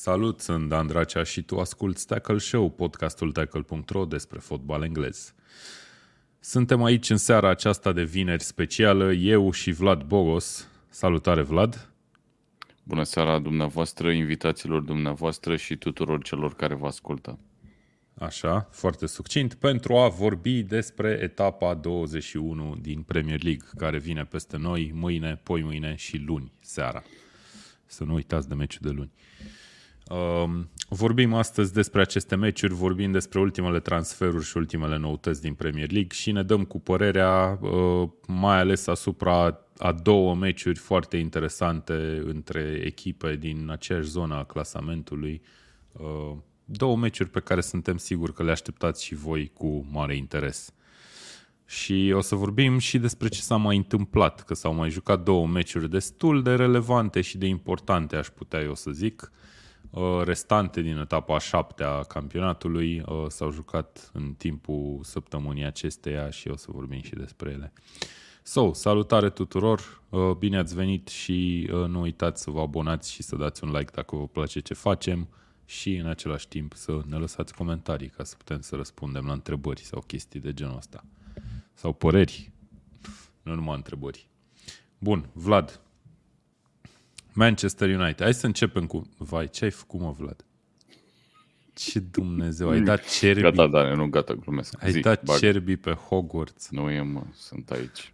Salut, sunt Dan Dracea și tu asculti Tackle Show, podcastul tackle.ro despre fotbal englez. Suntem aici în seara aceasta de vineri specială, eu și Vlad Bogos. Salutare, Vlad! Bună seara dumneavoastră, invitațiilor dumneavoastră și tuturor celor care vă ascultă. Așa, foarte succint, pentru a vorbi despre etapa 21 din Premier League, care vine peste noi mâine, poi mâine și luni seara. Să nu uitați de meciul de luni. Um, vorbim astăzi despre aceste meciuri, vorbim despre ultimele transferuri și ultimele noutăți din Premier League și ne dăm cu părerea uh, mai ales asupra a două meciuri foarte interesante între echipe din aceeași zonă a clasamentului. Uh, două meciuri pe care suntem siguri că le așteptați și voi cu mare interes. Și o să vorbim și despre ce s-a mai întâmplat, că s-au mai jucat două meciuri destul de relevante și de importante, aș putea eu să zic. Uh, restante din etapa a șaptea a campionatului uh, s-au jucat în timpul săptămânii acesteia și o să vorbim și despre ele. So, salutare tuturor, uh, bine ați venit și nu uitați să vă abonați și să dați un like dacă vă place ce facem și în același timp să ne lăsați comentarii ca să putem să răspundem la întrebări sau chestii de genul ăsta. Sau păreri, nu numai întrebări. Bun, Vlad, Manchester United. Hai să începem cu... Vai, ce ai făcut, mă, Vlad? Ce Dumnezeu, ai dat cerbi. Gata, da, nu, gata, glumesc. Ai Zi, dat bag. cerbi pe Hogwarts. Nu e, mă, sunt aici.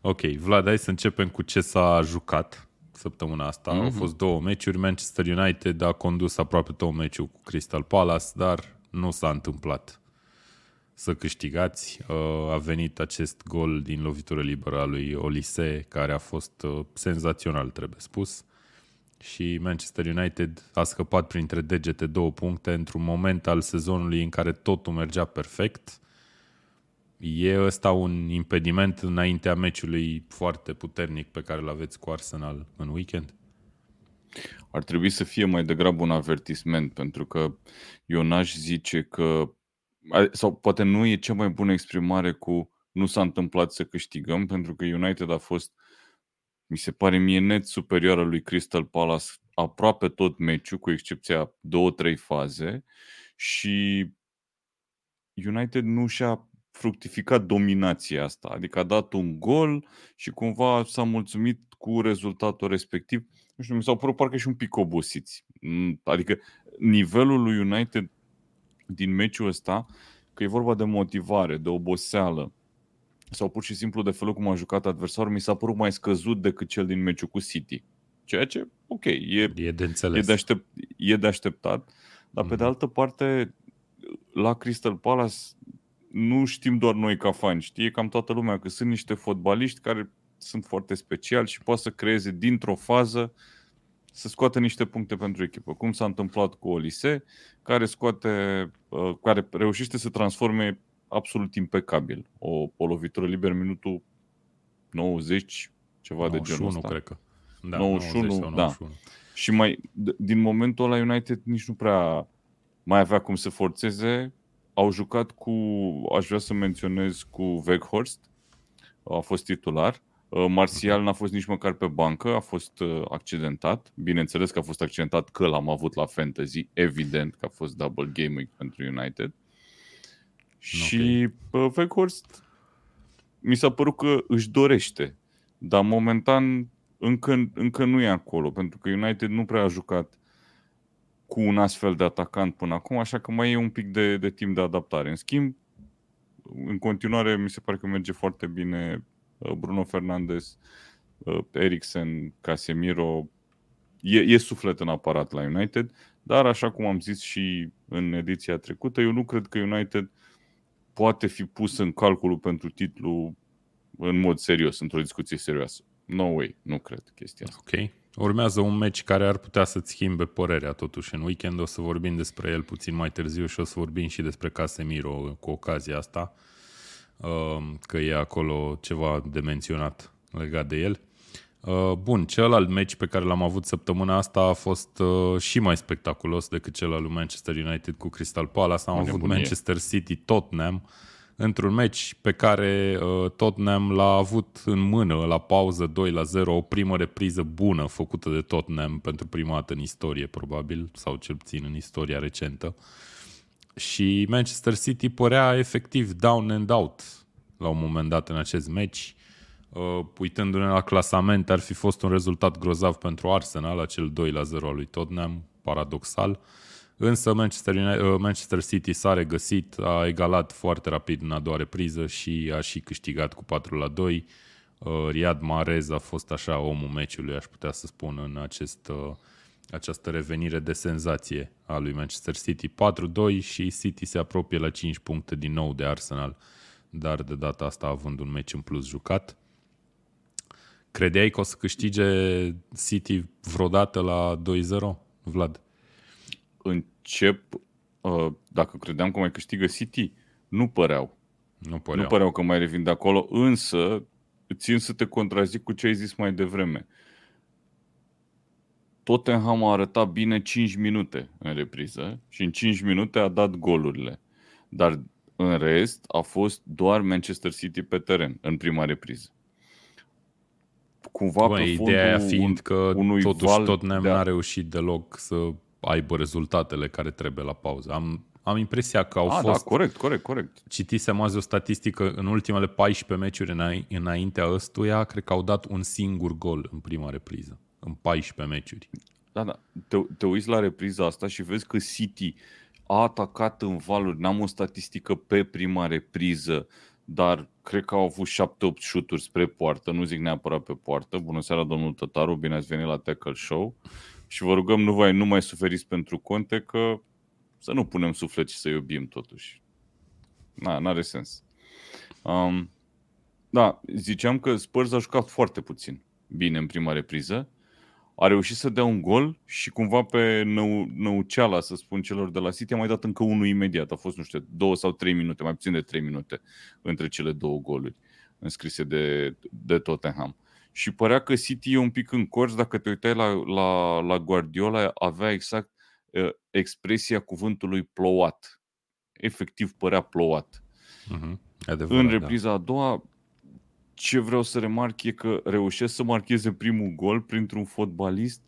ok, Vlad, hai să începem cu ce s-a jucat săptămâna asta. Mm-hmm. Au mhm. fost două meciuri. Manchester United a condus aproape tot meciul cu Crystal Palace, dar nu s-a întâmplat să câștigați. Uh, a venit acest gol din lovitură liberă a lui Olise, care a fost uh, senzațional, trebuie spus. Și Manchester United a scăpat printre degete două puncte într-un moment al sezonului în care totul mergea perfect. E ăsta un impediment înaintea meciului foarte puternic pe care îl aveți cu Arsenal în weekend? Ar trebui să fie mai degrabă un avertisment, pentru că eu n-aș zice că sau poate nu e cea mai bună exprimare cu nu s-a întâmplat să câștigăm, pentru că United a fost, mi se pare mie, net superioară lui Crystal Palace aproape tot meciul, cu excepția două-trei faze și United nu și-a fructificat dominația asta. Adică a dat un gol și cumva s-a mulțumit cu rezultatul respectiv. Nu știu, mi s-au părut parcă și un pic obosiți. Mm, adică nivelul lui United din meciul ăsta, că e vorba de motivare, de oboseală, sau pur și simplu de felul cum a jucat adversarul, mi s-a părut mai scăzut decât cel din meciul cu City. Ceea ce, ok, e, e, de, înțeles. e, de, aștept, e de așteptat, dar mm-hmm. pe de mhm. altă parte, la Crystal Palace nu știm doar noi ca fani, știe cam toată lumea că sunt niște fotbaliști care sunt foarte speciali și poate să creeze dintr-o fază să scoată niște puncte pentru echipă, cum s-a întâmplat cu Olise, care scoate, uh, care reușește să transforme absolut impecabil o, o lovitură liber minutul 90, ceva 91, de genul ăsta. cred că. Da, 91, 91, da. Și mai, din momentul ăla United nici nu prea mai avea cum să forțeze. Au jucat cu, aș vrea să menționez, cu Weghorst, a fost titular. Uh, Martial n-a fost nici măcar pe bancă, a fost uh, accidentat. Bineînțeles că a fost accidentat că l-am avut la fantasy, evident că a fost double game week pentru United. Okay. Și uh, Weghorst mi s-a părut că își dorește, dar momentan încă, încă nu e acolo, pentru că United nu prea a jucat cu un astfel de atacant până acum, așa că mai e un pic de, de timp de adaptare. În schimb, în continuare mi se pare că merge foarte bine Uh, Bruno Fernandes, uh, Eriksen, Casemiro, e, e suflet în aparat la United, dar așa cum am zis și în ediția trecută, eu nu cred că United poate fi pus în calculul pentru titlu în mod serios, într-o discuție serioasă. No way, nu cred chestia asta. Ok. Urmează un meci care ar putea să-ți schimbe părerea totuși în weekend. O să vorbim despre el puțin mai târziu și o să vorbim și despre Casemiro cu ocazia asta. Um, că e acolo ceva de menționat legat de el. Uh, bun, celălalt meci pe care l-am avut săptămâna asta a fost uh, și mai spectaculos decât cel al lui Manchester United cu Crystal Palace. Am avut Manchester City Tottenham într-un meci pe care uh, Tottenham l-a avut în mână la pauză 2 la 0, o primă repriză bună făcută de Tottenham pentru prima dată în istorie, probabil, sau cel puțin în istoria recentă. Și Manchester City părea efectiv down and out la un moment dat în acest meci. Uh, uitându-ne la clasament, ar fi fost un rezultat grozav pentru Arsenal, acel 2 la 0 al lui Tottenham, paradoxal. Uh, Însă Manchester, United, uh, Manchester City s-a regăsit, a egalat foarte rapid în a doua repriză și a și câștigat cu 4 la 2. Uh, Riyad Mahrez a fost așa omul meciului, aș putea să spun, în acest, uh, această revenire de senzație a lui Manchester City. 4-2 și City se apropie la 5 puncte din nou de Arsenal, dar de data asta având un meci în plus jucat. Credeai că o să câștige City vreodată la 2-0, Vlad? încep, uh, dacă credeam că mai câștigă City, nu păreau. Nu păreau. Nu păreau că mai revin de acolo, însă țin să te contrazic cu ce ai zis mai devreme. Tottenham a arătat bine 5 minute în repriză și în 5 minute a dat golurile. Dar în rest a fost doar Manchester City pe teren în prima repriză. Cumva Bă, pe ideea fiind un, că totuși Tottenham n-a reușit deloc să aibă rezultatele care trebuie la pauză. Am, am impresia că au A, da, fost... Da, corect, corect, corect. Citisem azi o statistică, în ultimele 14 meciuri înaintea ăstuia, cred că au dat un singur gol în prima repriză. În 14 meciuri. Da, da. Te, te uiți la repriza asta și vezi că City a atacat în valuri. N-am o statistică pe prima repriză, dar cred că au avut 7-8 șuturi spre poartă, nu zic neapărat pe poartă. Bună seara, domnul Tătaru, bine ați venit la Tackle Show și vă rugăm nu, vai, nu mai suferiți pentru conte că să nu punem suflet și să iubim totuși. Na, n-are sens. Um, da, ziceam că Spurs a jucat foarte puțin bine în prima repriză. A reușit să dea un gol și cumva pe nou, năuceala, să spun celor de la City, a mai dat încă unul imediat. A fost, nu știu, două sau trei minute, mai puțin de trei minute între cele două goluri înscrise de, de Tottenham. Uh, și părea că City e un pic în cors, dacă te uitai la, la, la Guardiola, avea exact uh, expresia cuvântului plouat. Efectiv părea plouat. Uh-huh. Adevărat, în da. repriza da. a doua, ce vreau să remarc e că reușesc să marcheze primul gol printr-un fotbalist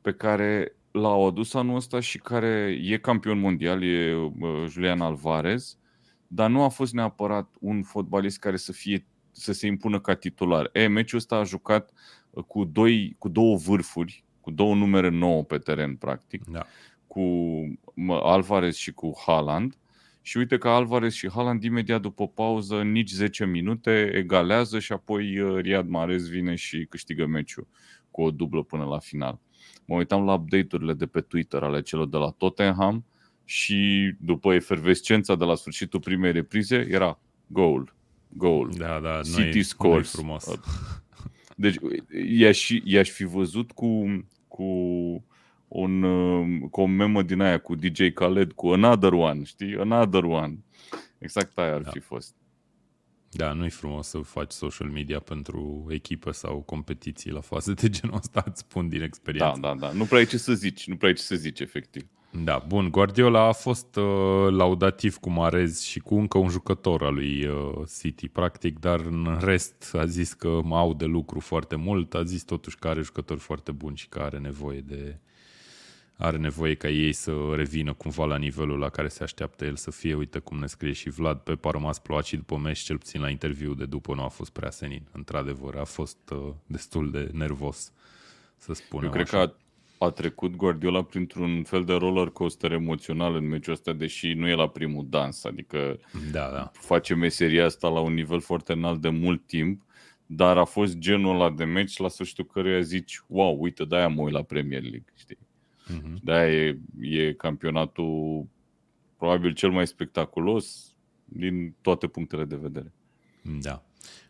pe care l-au adus anul ăsta și care e campion mondial, e uh, Julian Alvarez, dar nu a fost neapărat un fotbalist care să fie să se impună ca titular. E, meciul ăsta a jucat uh, cu, doi, cu două vârfuri, cu două numere nouă pe teren, practic, da. cu Alvarez și cu Haaland. Și uite că Alvarez și Haaland imediat după pauză, nici 10 minute, egalează și apoi uh, Riyad Mahrez vine și câștigă meciul cu o dublă până la final. Mă uitam la update-urile de pe Twitter ale celor de la Tottenham și după efervescența de la sfârșitul primei reprize era goal, goal. Da, da, City nu scores. frumos. Deci i-aș, i-aș fi văzut cu, cu un, cu o memă din aia cu DJ Khaled, cu Another One, știi? Another One. Exact aia ar da. fi fost. Da, nu-i frumos să faci social media pentru echipă sau competiții la fază de genul ăsta, îți spun din experiență. Da, da, da. Nu prea ai ce să zici, nu prea ai ce să zici, efectiv. Da, bun. Guardiola a fost uh, laudativ cu Marez și cu încă un jucător al lui uh, City, practic, dar în rest a zis că au de lucru foarte mult, a zis totuși că are jucători foarte buni și că are nevoie de are nevoie ca ei să revină cumva la nivelul la care se așteaptă el să fie. Uite cum ne scrie și Vlad, pe a rămas plouat și după meci, cel puțin la interviu de după nu a fost prea senin. Într-adevăr, a fost uh, destul de nervos, să spunem Eu cred așa. că a trecut Guardiola printr-un fel de roller coaster emoțional în meciul ăsta, deși nu e la primul dans, adică da, da. face meseria asta la un nivel foarte înalt de mult timp, dar a fost genul ăla de meci la sfârșitul căruia zici, wow, uite, de-aia mă uit la Premier League, știi? Uh-huh. De-aia e, e campionatul probabil cel mai spectaculos din toate punctele de vedere. Da.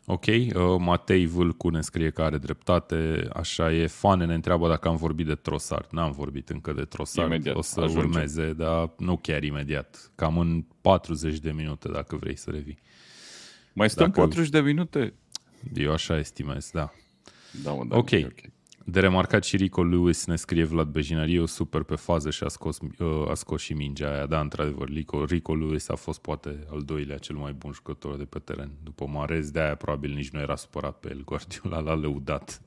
Ok, uh, Matei Vâlcu ne scrie că are dreptate, așa e. Fane ne întreabă dacă am vorbit de Trossard. N-am vorbit încă de Trossard, imediat, o să ajunge. urmeze, dar nu chiar imediat. Cam în 40 de minute, dacă vrei să revii. Mai stăm dacă... 40 de minute? Eu așa estimez, da. Da, mă, da ok. okay. De remarcat și Rico Lewis ne scrie Vlad Bejinariu, super pe fază și a scos, uh, a scos și mingea aia. Da, într-adevăr, Rico, Rico Lewis a fost poate al doilea cel mai bun jucător de pe teren. După Marez, de aia probabil nici nu era supărat pe el. Guardiola l-a lăudat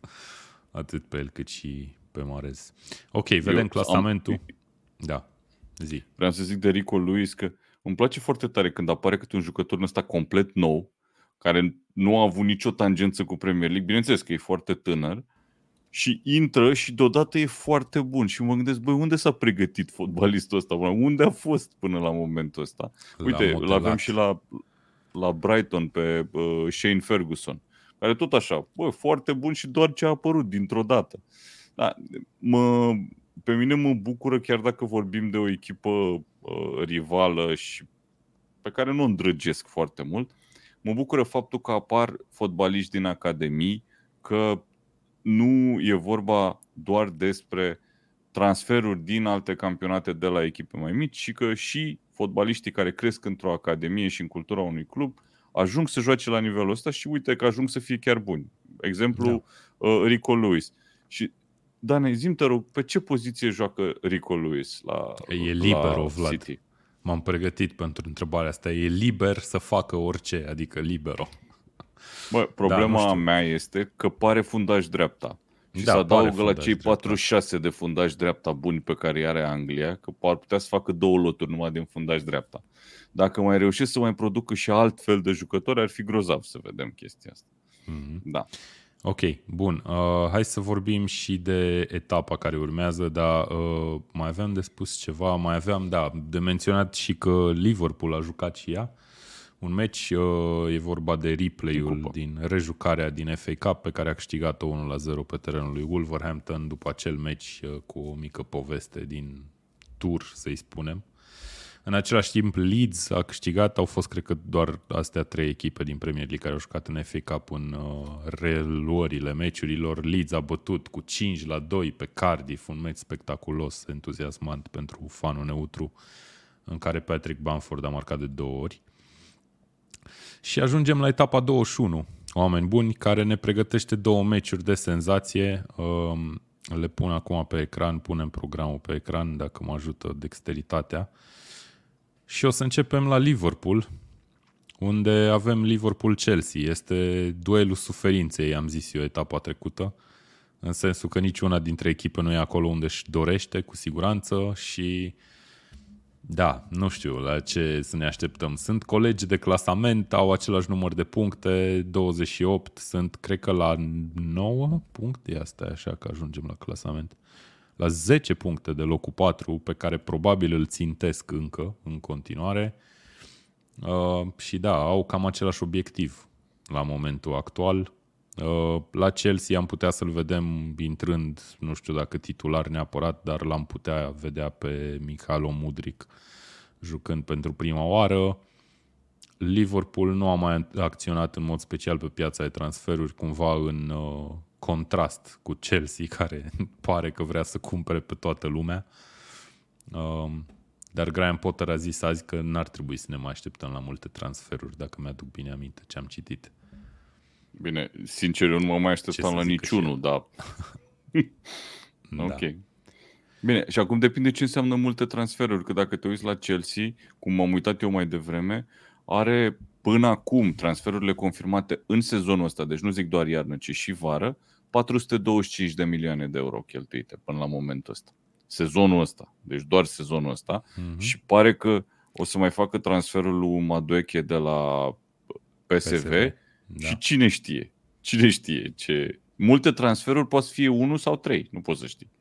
atât pe el cât și pe Marez. Ok, vedem Eu clasamentul. Am... Da, zi. Vreau să zic de Rico Lewis că îmi place foarte tare când apare câte un jucător ăsta complet nou, care nu a avut nicio tangență cu Premier League. Bineînțeles că e foarte tânăr, și intră și deodată e foarte bun și mă gândesc, băi, unde s-a pregătit fotbalistul ăsta? Unde a fost până la momentul ăsta? Uite, îl avem și la, la Brighton pe uh, Shane Ferguson, care tot așa, băi, foarte bun și doar ce a apărut dintr-o dată. Da, mă, pe mine mă bucură chiar dacă vorbim de o echipă uh, rivală și pe care nu o îndrăgesc foarte mult, mă bucură faptul că apar fotbaliști din academii, că nu e vorba doar despre transferuri din alte campionate de la echipe mai mici, ci că și fotbaliștii care cresc într-o academie și în cultura unui club ajung să joace la nivelul ăsta și uite că ajung să fie chiar buni. Exemplu, da. uh, Rico Lewis. Și Dane, zim te rog, pe ce poziție joacă Rico Lewis la E liber, la Vlad. City? M-am pregătit pentru întrebarea asta. E liber să facă orice, adică libero. Bă, problema da, mea este că pare fundaj dreapta. Și da, să adaugă la cei 46 dreapta. de fundaj dreapta buni pe care îi are Anglia, că ar putea să facă două loturi numai din fundaj dreapta. Dacă mai reușesc să mai producă și alt fel de jucători, ar fi grozav să vedem chestia asta. Mm-hmm. Da. Ok, bun. Uh, hai să vorbim și de etapa care urmează, dar uh, mai aveam de spus ceva, mai aveam, da, de menționat și că Liverpool a jucat și ea un meci, uh, e vorba de replay-ul din rejucarea din FA Cup pe care a câștigat-o 1-0 pe terenul lui Wolverhampton după acel meci uh, cu o mică poveste din tur, să-i spunem. În același timp, Leeds a câștigat, au fost, cred că, doar astea trei echipe din Premier League care au jucat în FA Cup în uh, reluările meciurilor. Leeds a bătut cu 5 la 2 pe Cardiff, un meci spectaculos, entuziasmant pentru fanul neutru, în care Patrick Bamford a marcat de două ori. Și ajungem la etapa 21. Oameni buni care ne pregătește două meciuri de senzație. Um, le pun acum pe ecran, punem programul pe ecran dacă mă ajută dexteritatea. Și o să începem la Liverpool, unde avem Liverpool-Chelsea. Este duelul suferinței, am zis eu, etapa trecută, în sensul că niciuna dintre echipe nu e acolo unde își dorește, cu siguranță, și uh, da, nu știu la ce să ne așteptăm. Sunt colegi de clasament, au același număr de puncte, 28, sunt cred că la 9 puncte, asta așa că ajungem la clasament. La 10 puncte de locul 4 pe care probabil îl țintesc încă, în continuare. Uh, și da, au cam același obiectiv la momentul actual. Uh, la Chelsea am putea să-l vedem intrând, nu știu dacă titular neapărat, dar l-am putea vedea pe Michalo Mudric jucând pentru prima oară. Liverpool nu a mai acționat în mod special pe piața de transferuri, cumva în uh, contrast cu Chelsea, care pare că vrea să cumpere pe toată lumea. Uh, dar Graham Potter a zis azi că n-ar trebui să ne mai așteptăm la multe transferuri, dacă mi-aduc bine aminte ce am citit. Bine, sincer, eu nu mă mai așteptam la niciunul, dar... da. ok. Bine, și acum depinde ce înseamnă multe transferuri, că dacă te uiți la Chelsea, cum m-am uitat eu mai devreme, are până acum transferurile confirmate în sezonul ăsta, deci nu zic doar iarnă, ci și vară, 425 de milioane de euro cheltuite până la momentul ăsta. Sezonul ăsta, deci doar sezonul ăsta mm-hmm. și pare că o să mai facă transferul lui Madueche de la PSV, PSV da. Și cine știe? Cine știe ce... Multe transferuri poate fi unul sau trei, nu poți să știi.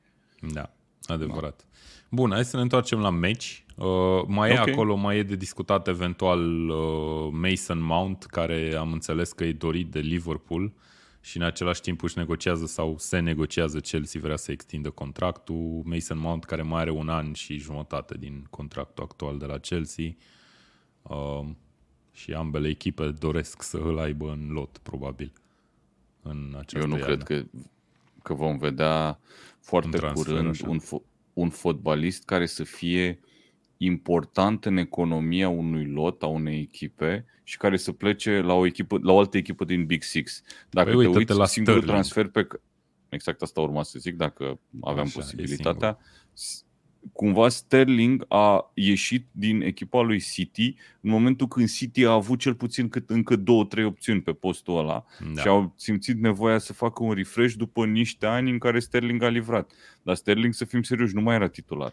Da, adevărat. Da. Bun, hai să ne întoarcem la meci. Uh, mai okay. e acolo, mai e de discutat eventual uh, Mason Mount, care am înțeles că e dorit de Liverpool și în același timp își negociază sau se negociază Chelsea vrea să extindă contractul. Mason Mount care mai are un an și jumătate din contractul actual de la Chelsea. Uh, și ambele echipe doresc să îl aibă în lot, probabil. În această Eu nu iarnă. cred că, că vom vedea foarte un curând un, fo- un fotbalist care să fie important în economia unui lot, a unei echipe și care să plece la o, echipă, la o altă echipă din Big Six. Dacă păi, te uiți, la singurul Sterling. transfer pe exact asta urma să zic, dacă aveam Așa, posibilitatea. Cumva Sterling a ieșit din echipa lui City în momentul când City a avut cel puțin cât încă două, trei opțiuni pe postul ăla da. și au simțit nevoia să facă un refresh după niște ani în care Sterling a livrat. Dar Sterling, să fim serioși, nu mai era titular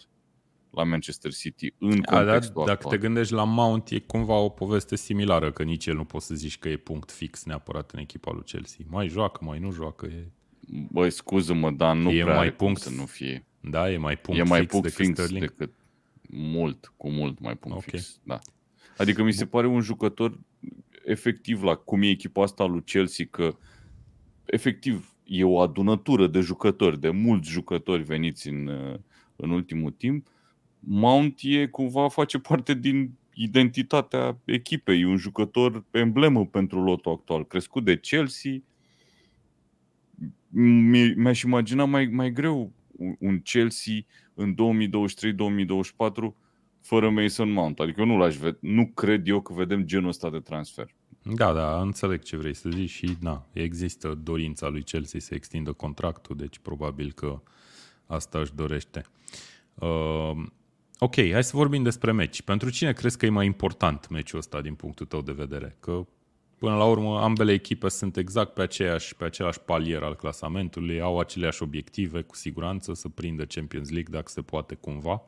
la Manchester City în a, da, Dacă actual. te gândești la Mount, e cumva o poveste similară, că nici el nu poți să zici că e punct fix neapărat în echipa lui Chelsea. Mai joacă, mai nu joacă. E... Băi, scuză-mă, dar nu e prea mai punct, să nu fie. Da, e mai punct e mai fix punct decât fix Sterling? decât mult, cu mult mai punct okay. fix. Da. Adică mi se pare un jucător efectiv la cum e echipa asta lui Chelsea, că efectiv e o adunătură de jucători, de mulți jucători veniți în, în ultimul timp Mount e cumva face parte din identitatea echipei, e un jucător emblemă pentru lotul actual, crescut de Chelsea. Mi-aș imagina mai, mai greu un Chelsea în 2023-2024 fără Mason Mount. Adică eu nu l-aș ved- nu cred eu că vedem genul ăsta de transfer. Da, da, înțeleg ce vrei să zici și da, există dorința lui Chelsea să extindă contractul, deci probabil că asta își dorește. Uh, Ok, hai să vorbim despre meci. Pentru cine crezi că e mai important meciul ăsta din punctul tău de vedere? Că până la urmă ambele echipe sunt exact pe, aceeași, pe același palier al clasamentului, au aceleași obiective, cu siguranță, să prindă Champions League dacă se poate cumva.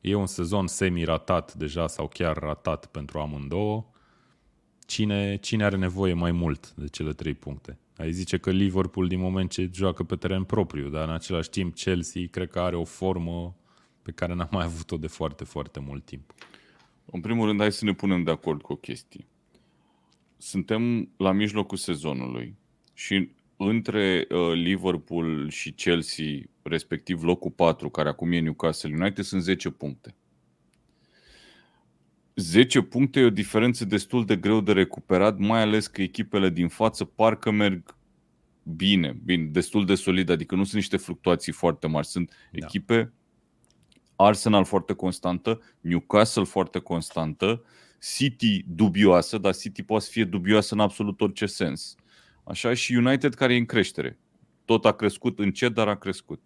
E un sezon semi-ratat deja sau chiar ratat pentru amândouă. Cine, cine are nevoie mai mult de cele trei puncte? Ai zice că Liverpool din moment ce joacă pe teren propriu, dar în același timp Chelsea cred că are o formă pe care n-am mai avut-o de foarte, foarte mult timp. În primul rând, hai să ne punem de acord cu o chestie. Suntem la mijlocul sezonului și între uh, Liverpool și Chelsea, respectiv locul 4, care acum e Newcastle United, sunt 10 puncte. 10 puncte e o diferență destul de greu de recuperat, mai ales că echipele din față parcă merg bine, bine, destul de solid, adică nu sunt niște fluctuații foarte mari, sunt da. echipe Arsenal foarte constantă, Newcastle foarte constantă, City dubioasă, dar City poate să fie dubioasă în absolut orice sens. Așa și United care e în creștere. Tot a crescut încet, dar a crescut.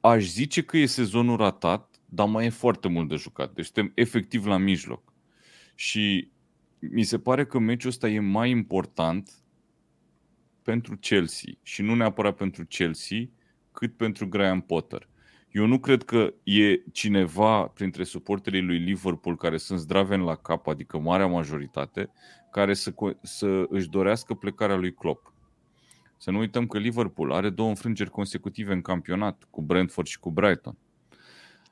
Aș zice că e sezonul ratat, dar mai e foarte mult de jucat. Deci suntem efectiv la mijloc. Și mi se pare că meciul ăsta e mai important pentru Chelsea și nu neapărat pentru Chelsea, cât pentru Graham Potter. Eu nu cred că e cineva printre suporterii lui Liverpool care sunt zdraveni la cap, adică marea majoritate, care să, să își dorească plecarea lui Klopp. Să nu uităm că Liverpool are două înfrângeri consecutive în campionat, cu Brentford și cu Brighton.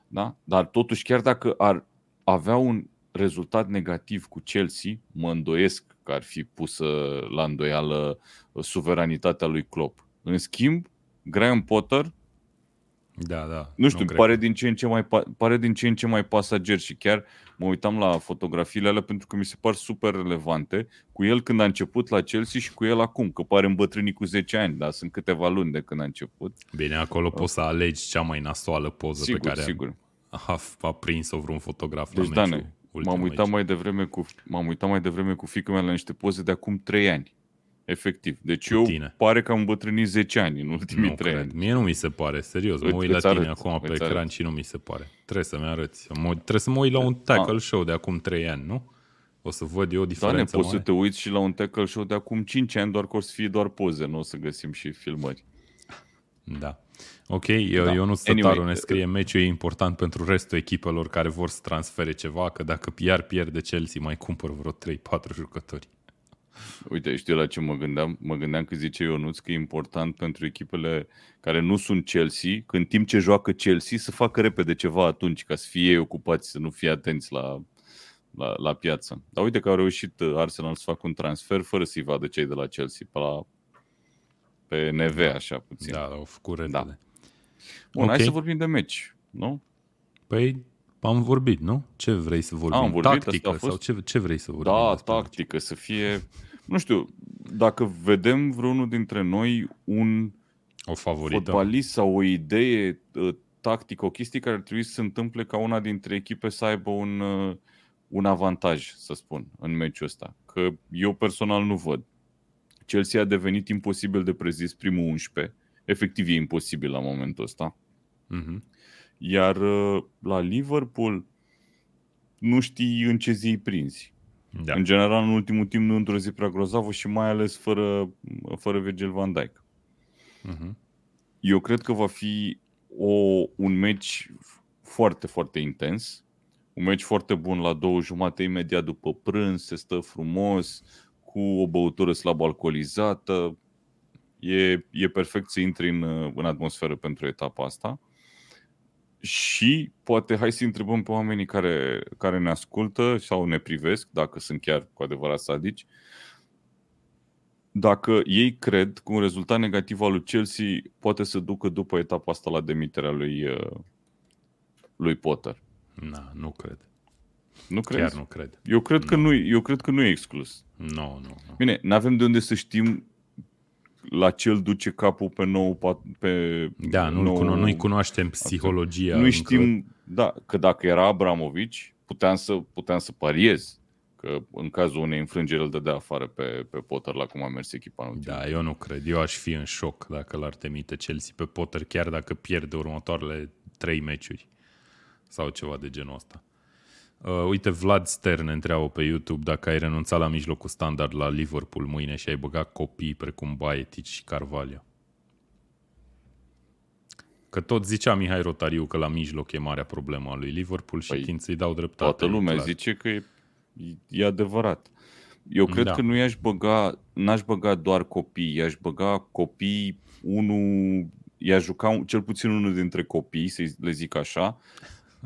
Da? Dar totuși, chiar dacă ar avea un rezultat negativ cu Chelsea, mă îndoiesc că ar fi pusă la îndoială suveranitatea lui Klopp. În schimb, Graham Potter da, da. Nu știu, nu pare din, ce în ce mai, pare din ce în ce mai pasager și chiar mă uitam la fotografiile alea pentru că mi se par super relevante cu el când a început la Chelsea și cu el acum, că pare îmbătrânit cu 10 ani, dar sunt câteva luni de când a început. Bine, acolo poți să alegi cea mai nasoală poză sigur, pe care sigur. A, a prins-o vreun fotograf deci, la meciul, m-am uitat, mai devreme cu, m-am uitat mai devreme cu fiica mea la niște poze de acum 3 ani. Efectiv. Deci cu eu tine. pare că am îmbătrânit 10 ani în ultimii nu 3 cred. ani. Mie nu mi se pare, serios. Mă uit la tine arăt, acum pe ekran arăt. și nu mi se pare. Trebuie să-mi arăți. Mă, trebuie să mă uit la un tackle A. show de acum 3 ani, nu? O să văd eu diferența Da, ne poți să te uiți și la un tackle show de acum 5 ani, doar că o să fie doar poze, nu o să găsim și filmări. Da. Ok, eu, da. eu nu sunt anyway, ne scrie meciul e important pentru restul echipelor care vor să transfere ceva, că dacă iar pierde Chelsea, mai cumpăr vreo 3-4 jucători. Uite, știu la ce mă gândeam? Mă gândeam că zice Ionuț că e important pentru echipele care nu sunt Chelsea, când timp ce joacă Chelsea, să facă repede ceva atunci, ca să fie ei ocupați, să nu fie atenți la, la, la piață. Dar uite că au reușit uh, Arsenal să facă un transfer fără să-i vadă cei de la Chelsea, pe, la, pe NV, da. așa puțin. Da, au făcut repede. Da. Bun, okay. hai să vorbim de meci, nu? Păi, am vorbit, nu? Ce vrei să vorbim? Am vorbit, tactică fost... sau ce, ce vrei să vorbim? Da, tactică, meci? să fie nu știu, dacă vedem vreunul dintre noi un o favorită. fotbalist sau o idee uh, tactică, o chestie care ar trebui să se întâmple ca una dintre echipe să aibă un, uh, un avantaj, să spun, în meciul ăsta. Că eu personal nu văd. Chelsea a devenit imposibil de prezis primul 11. Efectiv e imposibil la momentul ăsta. Mm-hmm. Iar uh, la Liverpool nu știi în ce zi îi prinzi. Da. În general, în ultimul timp nu într-o zi prea grozavă și mai ales fără, fără Virgil van Dijk. Mm-hmm. Eu cred că va fi o, un meci foarte, foarte intens. Un meci foarte bun la două jumate imediat după prânz, se stă frumos, cu o băutură slab alcoolizată. E, e perfect să intri în, în atmosferă pentru etapa asta. Și poate hai să întrebăm pe oamenii care, care ne ascultă sau ne privesc, dacă sunt chiar cu adevărat sadici, dacă ei cred că un rezultat negativ al lui Chelsea poate să ducă după etapa asta la demiterea lui, uh, lui Potter. Na, nu cred. Nu cred? Chiar nu cred. Eu cred, nu. Că nu, eu cred că nu e exclus. Nu, nu, nu. Bine, nu avem de unde să știm la ce îl duce capul pe nou pe Da, nu nou... nu-i cunoaștem psihologia. Nu știm, da, că dacă era Abramovici, puteam să, puteam să pariez că în cazul unei înfrângeri îl dădea afară pe, pe Potter la cum a mers echipa în Da, eu nu cred. Eu aș fi în șoc dacă l-ar temite Chelsea pe Potter, chiar dacă pierde următoarele trei meciuri sau ceva de genul ăsta. Uh, uite, Vlad Stern ne întreabă pe YouTube dacă ai renunțat la mijlocul standard la Liverpool mâine și ai băgat copii precum Baetic și Carvalho. Că tot zicea Mihai Rotariu că la mijloc e marea problemă a lui Liverpool și păi, când să-i dau dreptate. Toată lumea clar. zice că e, e adevărat. Eu cred da. că nu i-aș băga, n-aș băga doar copii, i-aș băga copii, unul, i-aș juca cel puțin unul dintre copii, să le zic așa,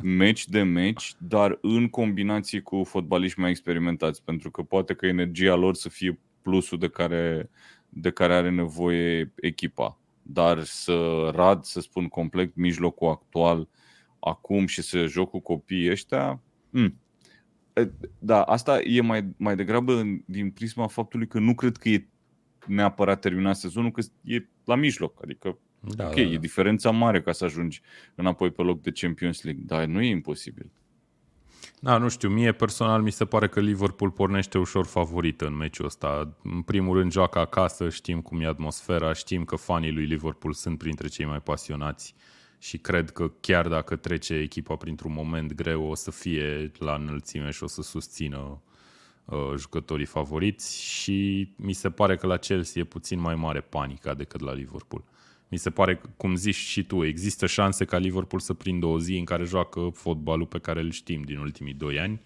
meci de meci, dar în combinație cu fotbaliști mai experimentați, pentru că poate că energia lor să fie plusul de care, de care are nevoie echipa. Dar să rad, să spun complet, mijlocul actual acum și să joc cu copiii ăștia, mm. da, asta e mai, mai degrabă din prisma faptului că nu cred că e neapărat terminat sezonul, că e la mijloc. Adică da, ok, da, da. e diferența mare ca să ajungi înapoi pe loc de Champions League, dar nu e imposibil. Da, nu știu, mie personal mi se pare că Liverpool pornește ușor favorit în meciul ăsta. În primul rând joacă acasă, știm cum e atmosfera, știm că fanii lui Liverpool sunt printre cei mai pasionați și cred că chiar dacă trece echipa printr-un moment greu o să fie la înălțime și o să susțină uh, jucătorii favoriți și mi se pare că la Chelsea e puțin mai mare panica decât la Liverpool. Mi se pare, cum zici și tu, există șanse ca Liverpool să prindă o zi în care joacă fotbalul pe care îl știm din ultimii doi ani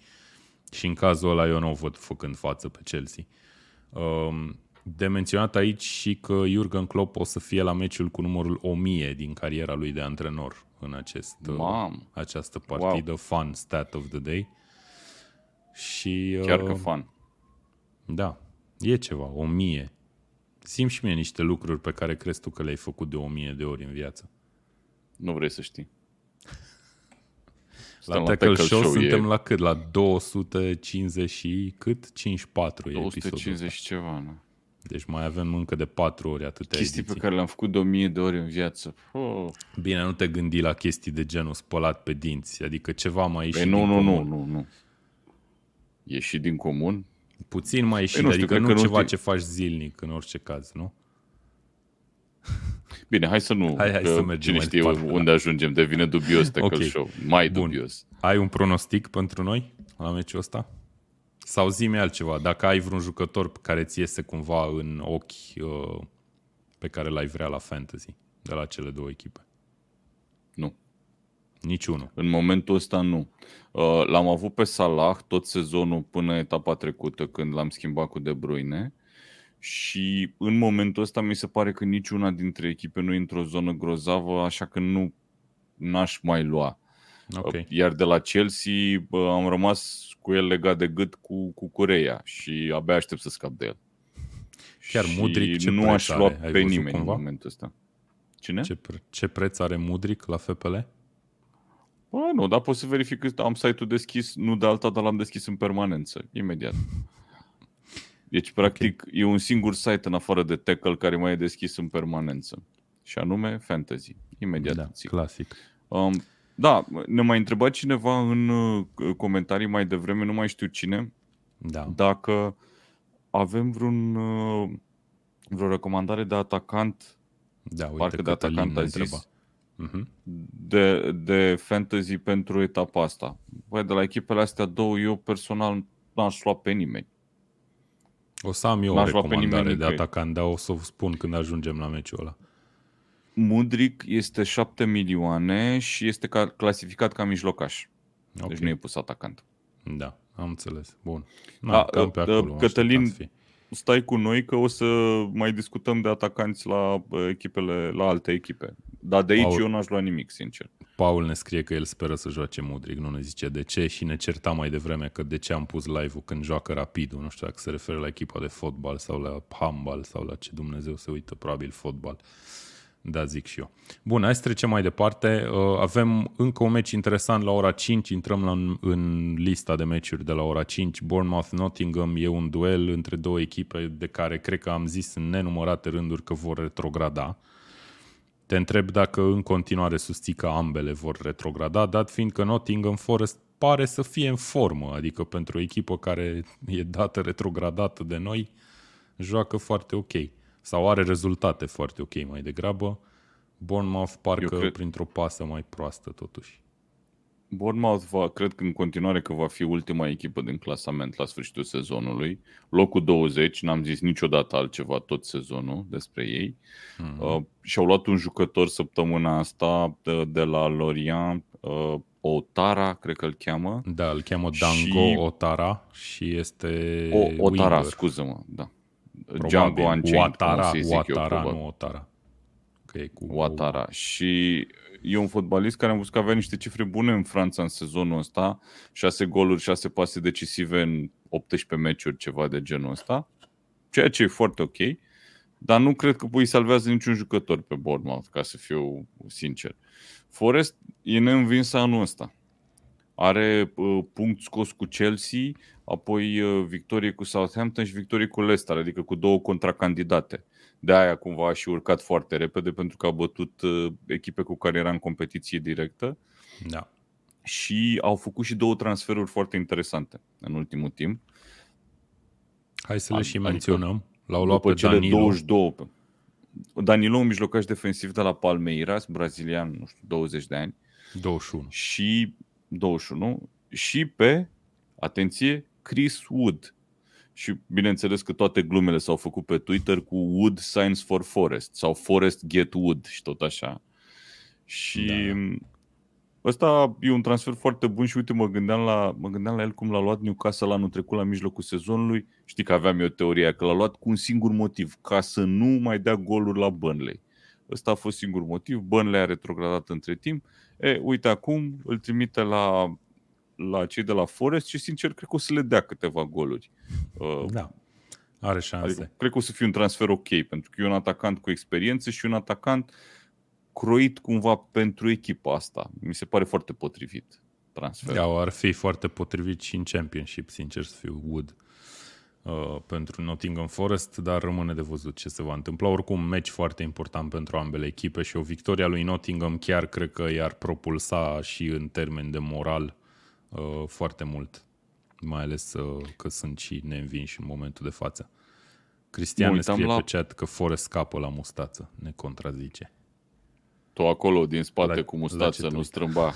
și în cazul ăla eu nu o văd făcând față pe Chelsea. Um, de menționat aici și că Jurgen Klopp o să fie la meciul cu numărul 1000 din cariera lui de antrenor în acest, uh, Mam. această partidă. Wow. Fun stat of the day. Și, Chiar că uh, fun. Da, e ceva, 1000. Sim și mie niște lucruri pe care crezi tu că le-ai făcut de o mie de ori în viață. Nu vrei să știi. la Tackle, Show, Show suntem e... la cât? La 250 și cât? 54 250 și ceva, nu? Deci mai avem încă de 4 ori atâtea Chestii ediții. pe care le-am făcut de 1000 de ori în viață. Oh. Bine, nu te gândi la chestii de genul spălat pe dinți, adică ceva mai ieșit păi nu, din nu, comun. nu, nu, nu. Ieși din comun? Puțin mai ieșit, păi nu știu, adică nu ceva nu ce faci zilnic în orice caz, nu? Bine, hai să nu, hai, hai să mergem cine știe departe, unde da. ajungem, devine dubios Tackle okay. Show, mai Bun. dubios. Ai un pronostic pentru noi la meciul ăsta? Sau zi altceva, dacă ai vreun jucător care ți iese cumva în ochi uh, pe care l-ai vrea la fantasy, de la cele două echipe. Nu. Niciunul. În momentul ăsta nu. Uh, l-am avut pe Salah tot sezonul până etapa trecută când l-am schimbat cu De Bruyne și în momentul ăsta mi se pare că niciuna dintre echipe nu e într-o zonă grozavă, așa că nu n-aș mai lua. Okay. Uh, iar de la Chelsea am rămas cu el legat de gât cu, cu Coreia și abia aștept să scap de el. Chiar Mudric ce nu aș lua are? pe nimeni cumva? în momentul ăsta. Cine? Ce, pre- ce preț are Mudric la FPL? Bă, nu, dar pot să verific că am site-ul deschis, nu de alta, dar l-am deschis în permanență, imediat. Deci, practic, okay. e un singur site în afară de Tackle care mai e deschis în permanență. Și anume Fantasy. Imediat. Da, zic. clasic. Um, da, ne mai întreba cineva în uh, comentarii mai devreme, nu mai știu cine, da. dacă avem vreun uh, vreo recomandare de atacant? Da, uite Parcă de atacant a zis. Întreba. Uh-huh. De, de fantasy pentru etapa asta. Băi, de la echipele astea două, eu personal n-aș lua pe nimeni. O să am eu N-aș o lua pe recomandare nimeni de nicăieri. atacant, dar o să vă spun când ajungem la meciul ăla. Mudric este 7 milioane și este ca, clasificat ca mijlocaș. Ok. Deci nu e pus atacant. Da, am înțeles. Bun. Na, Da, cam pe uh, acolo mă Cătălin, așteptam să fie. Stai cu noi că o să mai discutăm de atacanți la uh, echipele, la alte echipe. Dar de aici Paul- eu n-aș lua nimic, sincer. Paul ne scrie că el speră să joace Mudric, nu ne zice de ce și ne certa mai devreme că de ce am pus live-ul când joacă Rapidul, nu știu dacă se referă la echipa de fotbal sau la handbal sau la ce Dumnezeu se uită, probabil fotbal. Da, zic și eu. Bun, hai să trecem mai departe. Uh, Avem încă un meci interesant la ora 5, intrăm la, în lista de meciuri de la ora 5. Bournemouth-Nottingham e un duel între două echipe de care cred că am zis în nenumărate rânduri că vor retrograda. Te întreb dacă în continuare susții că ambele vor retrograda, dat fiind că Nottingham Forest pare să fie în formă, adică pentru o echipă care e dată retrogradată de noi, joacă foarte ok. Sau are rezultate foarte ok mai degrabă. Bournemouth parcă Eu cred- printr-o pasă mai proastă totuși. Bournemouth va, cred că în continuare că va fi ultima echipă din clasament la sfârșitul sezonului. Locul 20, n-am zis niciodată altceva tot sezonul despre ei. Mhm. Uh, și-au luat un jucător săptămâna asta de, de la Lorient, uh, Otara, cred că îl cheamă. Da, îl cheamă Dango Și- Otara și este O, Otara, winger. scuză-mă, da. Probabil. Django Unchained, Ouattara, cum o să-i zic eu, Ouattara, probabil. nu Otara. Că e cu Ouattara. Și e un fotbalist care am văzut că avea niște cifre bune în Franța în sezonul ăsta. 6 goluri, 6 pase decisive în 18 meciuri, ceva de genul ăsta. Ceea ce e foarte ok. Dar nu cred că îi salvează niciun jucător pe Bournemouth, ca să fiu sincer. Forest e neînvins anul ăsta. Are uh, punct scos cu Chelsea, apoi uh, victorie cu Southampton și victorie cu Leicester, adică cu două contracandidate. De aia cumva a și urcat foarte repede pentru că a bătut uh, echipe cu care era în competiție directă Da. și au făcut și două transferuri foarte interesante în ultimul timp. Hai să le și Adică menționăm. L-au luat După pe cele Danilo. 22. pe- Danilo, un mijlocaș defensiv de la Palmeiras, brazilian, nu știu, 20 de ani, 21. și 21, și pe, atenție, Chris Wood. Și bineînțeles că toate glumele s-au făcut pe Twitter cu Wood Signs for Forest sau Forest Get Wood și tot așa. Și Da. ăsta e un transfer foarte bun și uite, mă gândeam la, mă gândeam la el cum l-a luat Newcastle anul trecut la mijlocul sezonului. Știi că aveam eu teoria că l-a luat cu un singur motiv, ca să nu mai dea goluri la Burnley. Ăsta a fost singur motiv. Burnley a retrogradat între timp. E, uite acum îl trimite la, la cei de la Forest și sincer cred că o să le dea câteva goluri. Uh, Da. Are șanse. Adică, cred că o să fie un transfer ok, pentru că e un atacant cu experiență și un atacant croit cumva pentru echipa asta. Mi se pare foarte potrivit transferul. Da, ar fi foarte potrivit și în Championship, sincer să fiu, Wood uh, pentru Nottingham Forest, dar rămâne de văzut ce se va întâmpla. Oricum, un meci foarte important pentru ambele echipe și o victorie a lui Nottingham chiar cred că i-ar propulsa și în termen de moral uh, foarte mult, mai ales uh, că sunt și neînvinși în momentul de față. Cristian Mă ne uitam scrie la- pe chat că Forest scapă la mustață, ne contrazice. Tu acolo, din spate, La- cu la mustață, ce te nu uiți? strâmba.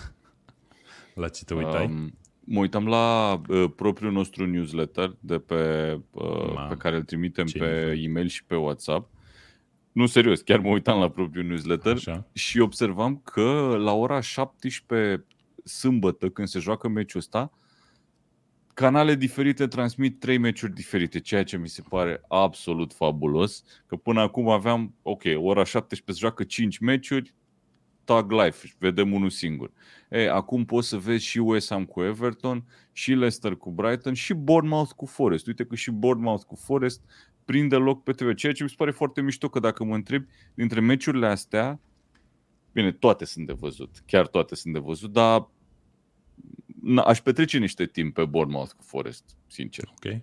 La ce te uitai? Um, mă uitam la uh, propriul nostru newsletter de pe, uh, Mamă, pe care îl trimitem ce pe nivel. e-mail și pe WhatsApp. Nu, serios, chiar mă uitam la propriul newsletter Așa. și observam că la ora 17 sâmbătă, când se joacă meciul ăsta, canale diferite transmit trei meciuri diferite, ceea ce mi se pare absolut fabulos, că până acum aveam, ok, ora 17 se joacă 5 meciuri, tag live, vedem unul singur. E, acum poți să vezi și West Ham cu Everton, și Leicester cu Brighton, și Bournemouth cu Forest. Uite că și Bournemouth cu Forest prinde loc pe TV, ceea ce mi se pare foarte mișto, că dacă mă întreb, dintre meciurile astea, bine, toate sunt de văzut, chiar toate sunt de văzut, dar na, aș petrece niște timp pe Bournemouth cu Forest, sincer. Ok.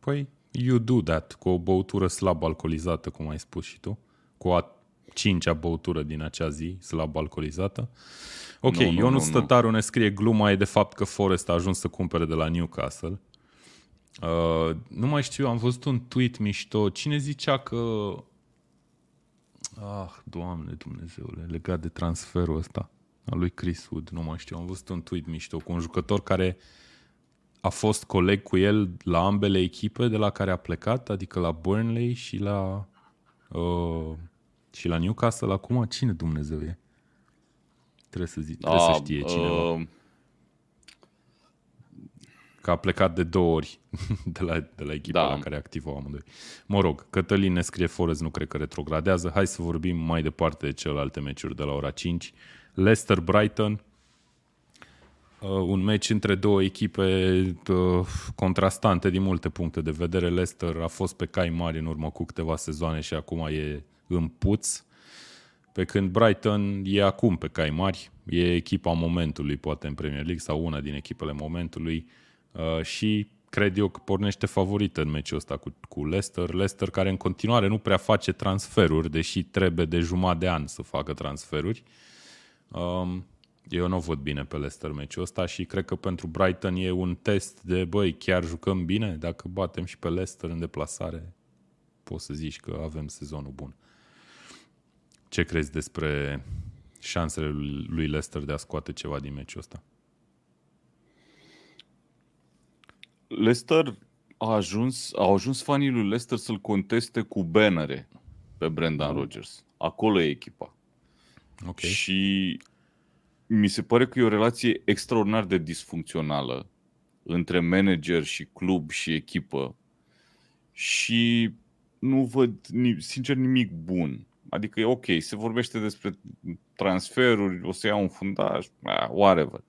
Păi, you do that cu o băutură slab alcoolizată, cum ai spus și tu. Cu a cincea băutură din acea zi, slab alcoolizată. Ok, Nu, nu, Ionus nu, nu. Tătaru ne scrie gluma e de fapt că Forest a ajuns să cumpere de la Newcastle. Uh, nu mai știu, am văzut un tweet mișto. Cine zicea că Ah, Doamne Dumnezeule, legat de transferul ăsta al lui Chris Wood, nu mai știu, am văzut un tweet mișto cu un jucător care a fost coleg cu el la ambele echipe de la care a plecat, adică la Burnley și la uh, și la Newcastle. Acum cine Dumnezeu e? Trebuie să zic, trebuie a, să ah, știe cineva. Uh... Că a plecat de două ori de la, de la echipa da. la care activă amândoi. Mă rog, Cătălin ne scrie Forest, nu cred că retrogradează. Hai să vorbim mai departe de celelalte meciuri de la ora 5. Leicester-Brighton, Uh, un meci între două echipe uh, contrastante din multe puncte de vedere. Leicester a fost pe cai mari în urmă cu câteva sezoane și acum e în puț. Pe când Brighton e acum pe cai mari, e echipa momentului poate în Premier League sau una din echipele momentului uh, și cred eu că pornește favorită în meciul ăsta cu, cu Leicester. Leicester care în continuare nu prea face transferuri, deși trebuie de jumătate de an să facă transferuri. Um, eu nu văd bine pe Leicester meciul ăsta și cred că pentru Brighton e un test de, băi, chiar jucăm bine? Dacă batem și pe Leicester în deplasare, poți să zici că avem sezonul bun. Ce crezi despre șansele lui Leicester de a scoate ceva din meciul ăsta? Leicester a ajuns, au ajuns fanii lui Leicester să-l conteste cu bannere pe Brendan Rodgers. Acolo e echipa. Okay. Și mi se pare că e o relație extraordinar de disfuncțională între manager și club și echipă și nu văd, sincer, nimic bun. Adică e ok, se vorbește despre transferuri, o să iau un fundaj, whatever.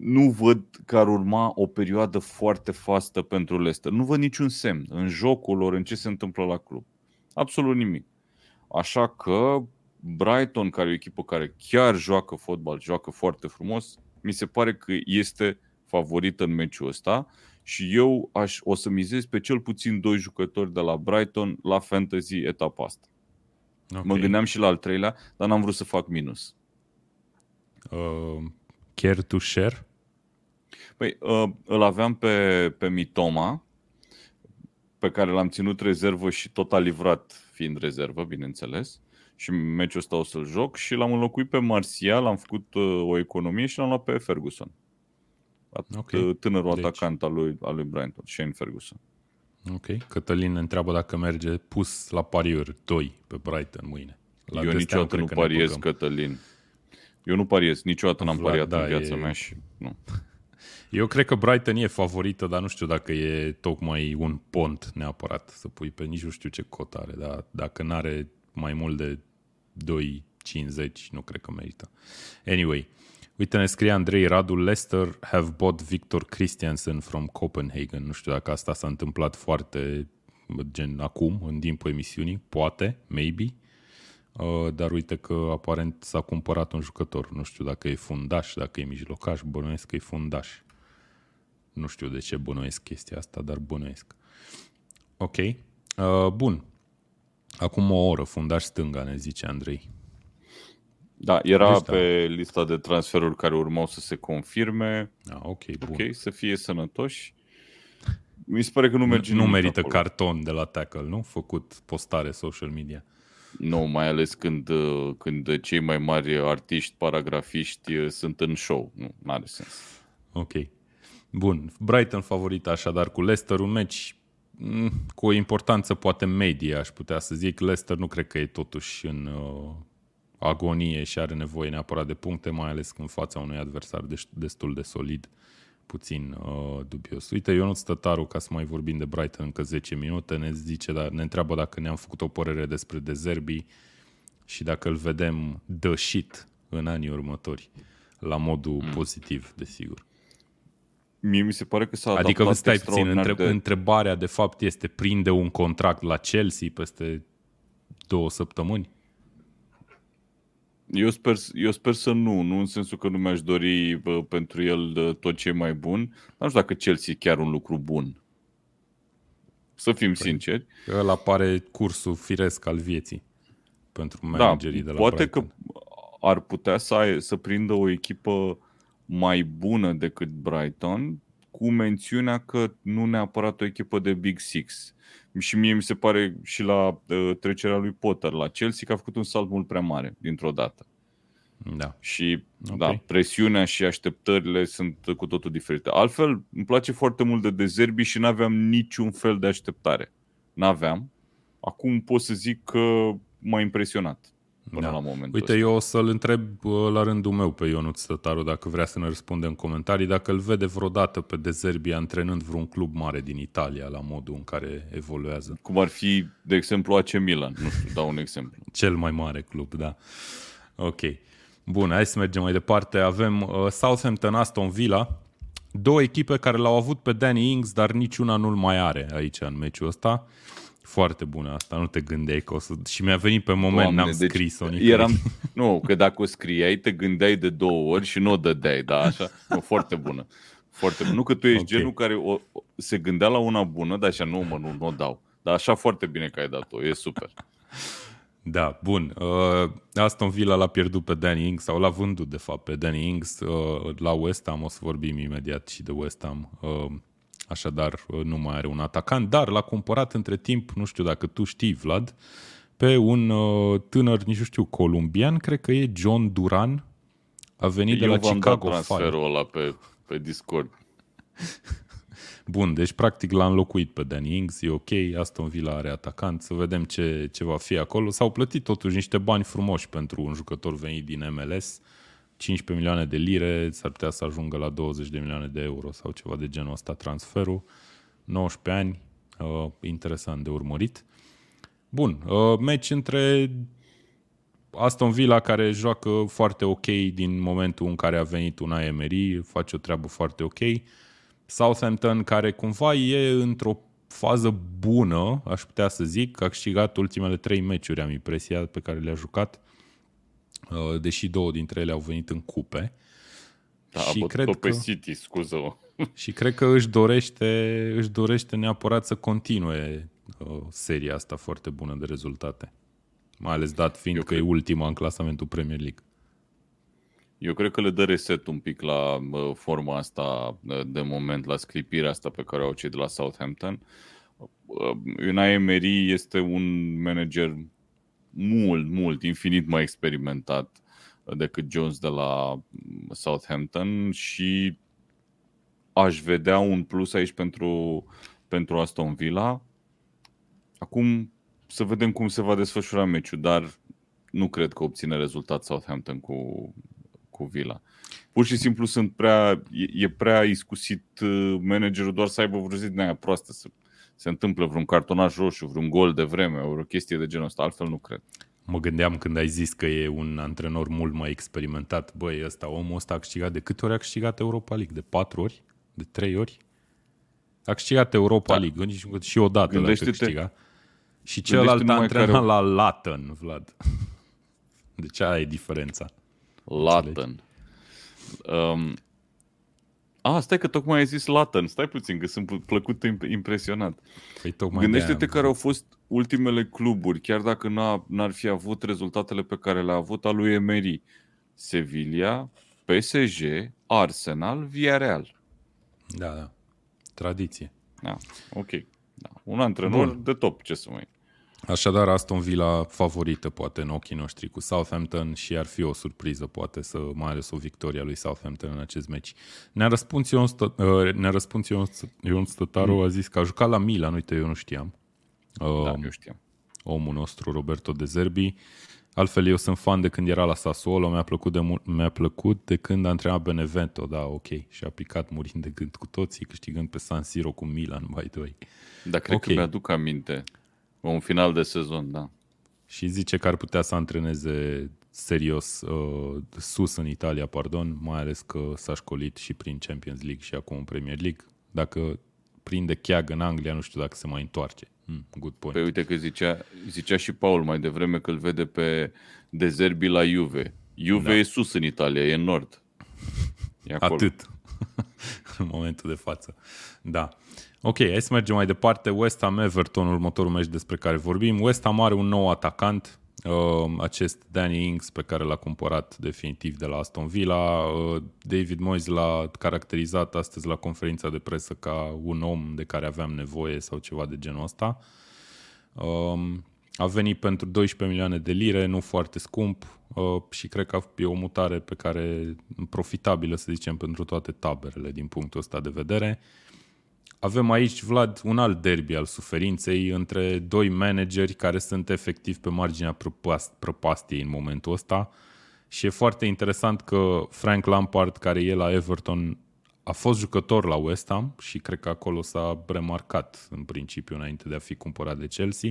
Nu văd că ar urma o perioadă foarte fastă pentru Leicester. Nu văd niciun semn în jocul lor, în ce se întâmplă la club. Absolut nimic. Așa că Brighton, care e o echipă care chiar joacă fotbal, joacă foarte frumos, mi se pare că este favorită în meciul ăsta și eu aș, o să mizez pe cel puțin doi jucători de la Brighton la fantasy etapa asta. Okay. Mă gândeam și la al treilea, dar n-am vrut să fac minus. Uh, care to share? Păi, uh, îl aveam pe, pe Mitoma, pe care l-am ținut rezervă și tot a livrat fiind rezervă, bineînțeles și meciul ăsta o să-l joc și l-am înlocuit pe Martial, am făcut uh, o economie și l-am luat pe Ferguson. Okay. Uh, tânărul deci... atacant al lui, al lui Brighton, Shane Ferguson. Ok. Cătălin ne întreabă dacă merge pus la pariuri 2 pe Brighton mâine. La Eu niciodată nu pariez, Cătălin. Eu nu pariez, niciodată n-am pariat da, în viața e... mea și nu. Eu cred că Brighton e favorită, dar nu știu dacă e tocmai un pont neapărat să pui pe nici nu știu ce cot are, dar dacă n-are mai mult de 2,50 nu cred că merită. Anyway, uite, ne scrie Andrei Radu, Leicester have bought Victor Christiansen from Copenhagen. Nu știu dacă asta s-a întâmplat foarte gen acum, în timpul emisiunii, poate, maybe, uh, dar uite că aparent s-a cumpărat un jucător. Nu știu dacă e fundaș, dacă e mijlocaș, bănuiesc că e fundaș. Nu știu de ce bănuiesc chestia asta, dar bănuiesc. Ok. Uh, bun. Acum o oră, fundaș stânga, ne zice Andrei. Da, era deci, pe da. lista de transferuri care urmau să se confirme. Ah, ok, bun. Ok, să fie sănătoși. Mi se pare că nu merge Nu, nu merită acolo. carton de la tackle, nu? Făcut postare social media. Nu, mai ales când, când cei mai mari artiști, paragrafiști sunt în show. Nu, are sens. Ok. Bun. Brighton favorit așadar cu Leicester, un meci Mm, cu o importanță poate medie, aș putea să zic. Leicester nu cred că e totuși în uh, agonie și are nevoie neapărat de puncte, mai ales în fața unui adversar destul de solid, puțin uh, dubios. Uite, Ionut Stătaru, ca să mai vorbim de Brighton încă 10 minute, ne zice, dar ne întreabă dacă ne-am făcut o părere despre Dezerbi și dacă îl vedem dășit în anii următori, la modul mm. pozitiv, desigur. Mie mi se pare că s-a Adică stai puțin, între, de... întrebarea de fapt este prinde un contract la Chelsea peste două săptămâni? Eu sper, eu sper să nu, nu în sensul că nu mi-aș dori bă, pentru el tot ce e mai bun, dar nu știu dacă Chelsea e chiar un lucru bun. Să fim păi, sinceri. Ăla pare cursul firesc al vieții pentru da, managerii da, de la poate Brighton. că ar putea să, ai, să prindă o echipă mai bună decât Brighton, cu mențiunea că nu neapărat o echipă de Big Six. Și mie mi se pare și la uh, trecerea lui Potter la Chelsea că a făcut un salt mult prea mare dintr-o dată. Da. Și okay. da, presiunea și așteptările sunt cu totul diferite. Altfel, îmi place foarte mult de Dezerbi și nu aveam niciun fel de așteptare. N-aveam. Acum pot să zic că m-a impresionat până da. la momentul Uite, ăsta. eu o să-l întreb la rândul meu pe Ionut Stătaru dacă vrea să ne răspunde în comentarii, dacă îl vede vreodată pe Dezerbi antrenând vreun club mare din Italia la modul în care evoluează. Cum ar fi, de exemplu, AC Milan. Nu știu, dau un exemplu. Cel mai mare club, da. Ok. Bun, hai să mergem mai departe. Avem uh, Southampton, Aston Villa. Două echipe care l-au avut pe Danny Ings, dar niciuna nu-l mai are aici în meciul ăsta. Foarte bună asta, nu te gândeai că o să... Și mi-a venit pe moment, Doamne, n-am deci scris-o eram... Nu, că dacă o scriai, te gândeai de două ori și nu o dădeai, da, așa? Nu, foarte bună. Foarte bună. Nu că tu ești okay. genul care o, se gândea la una bună, dar așa, nu mă, nu, nu o dau. Dar așa foarte bine că ai dat-o, e super. Da, bun. Uh, Aston Villa l-a pierdut pe Danny Ings, sau l-a vândut, de fapt, pe Danny Ings uh, la West Ham. O să vorbim imediat și de West Ham. Uh, așadar, uh, nu mai are un atacant, dar l-a cumpărat între timp, nu știu dacă tu știi, Vlad, pe un uh, tânăr, nici nu știu, columbian, cred că e John Duran, a venit Eu de la Chicago Fire. transferul ăla pe, pe Discord. Bun, deci practic l-a înlocuit pe Danny Ings, e ok, Aston Villa are atacant, să vedem ce, ce va fi acolo. S-au plătit totuși niște bani frumoși pentru un jucător venit din MLS, 15 milioane de lire, s-ar putea să ajungă la 20 de milioane de euro sau ceva de genul ăsta transferul. 19 ani, uh, interesant de urmărit. Bun, uh, meci între Aston Villa care joacă foarte ok din momentul în care a venit un Emery, face o treabă foarte ok. Southampton, care cumva e într-o fază bună, aș putea să zic, a câștigat ultimele trei meciuri, am impresia, pe care le-a jucat, uh, deși două dintre ele au venit în cupe. Da, și cred pe că, City, scuză Și cred că își dorește, își dorește neapărat să continue uh, seria asta foarte bună de rezultate. Mai ales dat fiind Eu că cred... e ultima în clasamentul Premier League. Eu cred că le dă reset un pic la forma asta de moment, la sclipirea asta pe care au cei de la Southampton. Unai Emery este un manager mult, mult, infinit mai experimentat decât Jones de la Southampton și aș vedea un plus aici pentru, pentru Aston Villa. Acum să vedem cum se va desfășura meciul, dar nu cred că obține rezultat Southampton cu cu Vila. Pur și simplu sunt prea, e, e prea iscusit uh, managerul doar să aibă vreo zi din aia proastă, să se întâmplă vreun cartonaj roșu, vreun gol de vreme, o chestie de genul ăsta, altfel nu cred. Mă gândeam când ai zis că e un antrenor mult mai experimentat. Băi, ăsta, omul ăsta a câștigat de câte ori a câștigat Europa League? De patru ori? De trei ori? A câștigat Europa da. League și odată l-a câștigat. Și celălalt a antrenat care... la Latin, Vlad. Deci aia e diferența. Latin. Um, a, stai că tocmai ai zis Latin. Stai puțin, că sunt plăcut impresionat. Păi tocmai Gândește-te care au fost ultimele cluburi, chiar dacă n-a, n-ar fi avut rezultatele pe care le-a avut al lui Emery. Sevilla, PSG, Arsenal, Villarreal. Da, da. Tradiție. Da, ok. Da. Un antrenor Bun. de top, ce să mai... Așadar, Aston Villa favorită poate în ochii noștri cu Southampton și ar fi o surpriză poate să mai ales o victorie a lui Southampton în acest meci. Ne-a răspuns Ion, Stă, uh, ne-a răspuns Ion, Ion Stătaru, mm. a zis că a jucat la Milan, uite, eu nu știam. Da, uh, eu știam. Omul nostru, Roberto De Zerbi. Altfel, eu sunt fan de când era la Sassuolo, mi-a plăcut de, mi-a plăcut de când a antrenat Benevento, da, ok. Și a picat murind de gând cu toții, câștigând pe San Siro cu Milan, by the way. Da, cred okay. că mi-aduc aminte. Un final de sezon, da. Și zice că ar putea să antreneze serios uh, sus în Italia, pardon, mai ales că s-a școlit și prin Champions League și acum în Premier League. Dacă prinde cheag în Anglia, nu știu dacă se mai întoarce. Hmm, good point. Păi uite că zicea, zicea și Paul mai devreme că îl vede pe Dezerbi la Juve. Juve da. e sus în Italia, e în nord. E acolo. Atât. în momentul de față. Da. Ok, hai să mergem mai departe. West Ham Everton, următorul meci despre care vorbim. West Ham are un nou atacant, uh, acest Danny Ings pe care l-a cumpărat definitiv de la Aston Villa. Uh, David Moyes l-a caracterizat astăzi la conferința de presă ca un om de care aveam nevoie sau ceva de genul ăsta. Uh, a venit pentru 12 milioane de lire, nu foarte scump uh, și cred că e o mutare pe care profitabilă, să zicem, pentru toate taberele din punctul ăsta de vedere. Avem aici, Vlad, un alt derby al suferinței între doi manageri care sunt efectiv pe marginea prăpastiei în momentul ăsta și e foarte interesant că Frank Lampard, care e la Everton, a fost jucător la West Ham și cred că acolo s-a remarcat în principiu înainte de a fi cumpărat de Chelsea.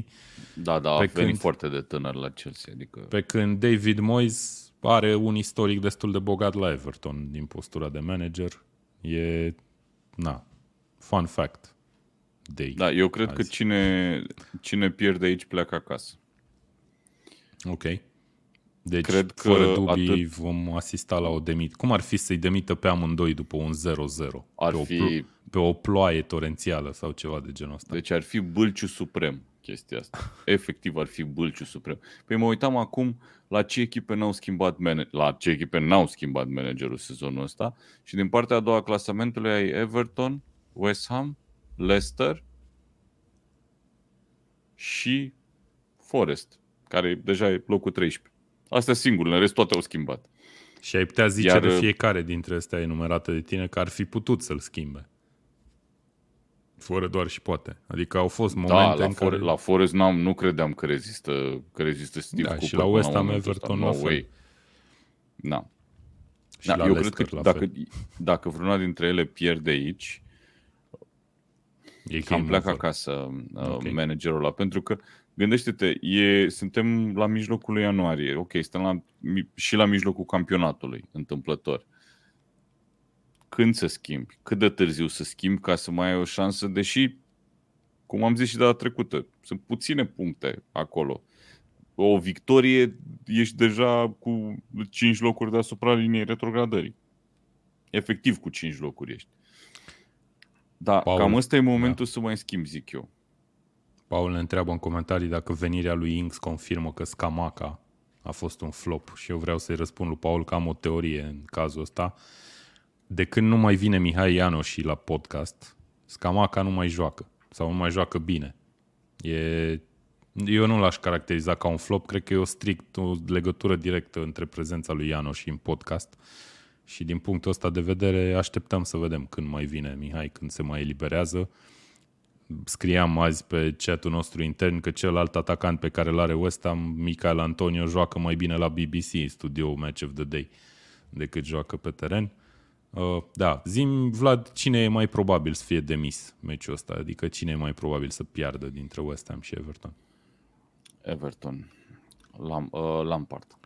Da, da, pe a venit foarte de tânăr la Chelsea. Adică... Pe când David Moyes are un istoric destul de bogat la Everton din postura de manager. E, na, fun fact. Day da, eu cred azi. că cine, cine pierde aici pleacă acasă. Ok. Deci, Cred că fără dubii, atât... vom asista la o demit. Cum ar fi să-i demită pe amândoi după un 0-0? Ar pe fi... O pl- pe o ploaie torențială sau ceva de genul ăsta. Deci ar fi bâlciu suprem chestia asta. Efectiv ar fi bâlciu suprem. Păi mă uitam acum la ce echipe n-au schimbat man- la ce echipe n-au schimbat managerul sezonul ăsta și din partea a doua clasamentului ai Everton, West Ham, Leicester și Forest, care deja e locul 13. Astea singurele, în rest toate au schimbat. Și ai putea zice Iar, de fiecare dintre astea enumerate de tine că ar fi putut să-l schimbe. Fără doar și poate. Adică au fost da, momente da, la în For- care... la Forest n-am, nu credeam că rezistă, că rezistă Steve da, Cooper și la West Ham Everton no way. Da. Și da, eu cred că dacă, dacă vreuna dintre ele pierde aici, e cam pleacă acasă uh, okay. managerul ăla, pentru că Gândește-te, e, suntem la mijlocul lui ianuarie, ok, suntem la, și la mijlocul campionatului, întâmplător. Când să schimbi? Cât de târziu să schimbi ca să mai ai o șansă, deși, cum am zis și data trecută, sunt puține puncte acolo. O victorie, ești deja cu 5 locuri deasupra liniei retrogradării. Efectiv cu 5 locuri ești. Da, Paul, cam ăsta e momentul da. să mai schimbi, zic eu. Paul ne întreabă în comentarii dacă venirea lui Inks confirmă că Scamaca a fost un flop și eu vreau să-i răspund lui Paul că am o teorie în cazul ăsta. De când nu mai vine Mihai Ianoși la podcast, Scamaca nu mai joacă sau nu mai joacă bine. E... Eu nu l-aș caracteriza ca un flop, cred că e o strict o legătură directă între prezența lui Ianoși în podcast și din punctul ăsta de vedere așteptăm să vedem când mai vine Mihai, când se mai eliberează scriam azi pe chatul nostru intern că celălalt atacant pe care îl are West Ham, Michael Antonio, joacă mai bine la BBC, studio Match of the Day, decât joacă pe teren. Uh, da, zim, Vlad, cine e mai probabil să fie demis meciul ăsta? Adică cine e mai probabil să piardă dintre West Ham și Everton? Everton. Lam, uh, Lampard.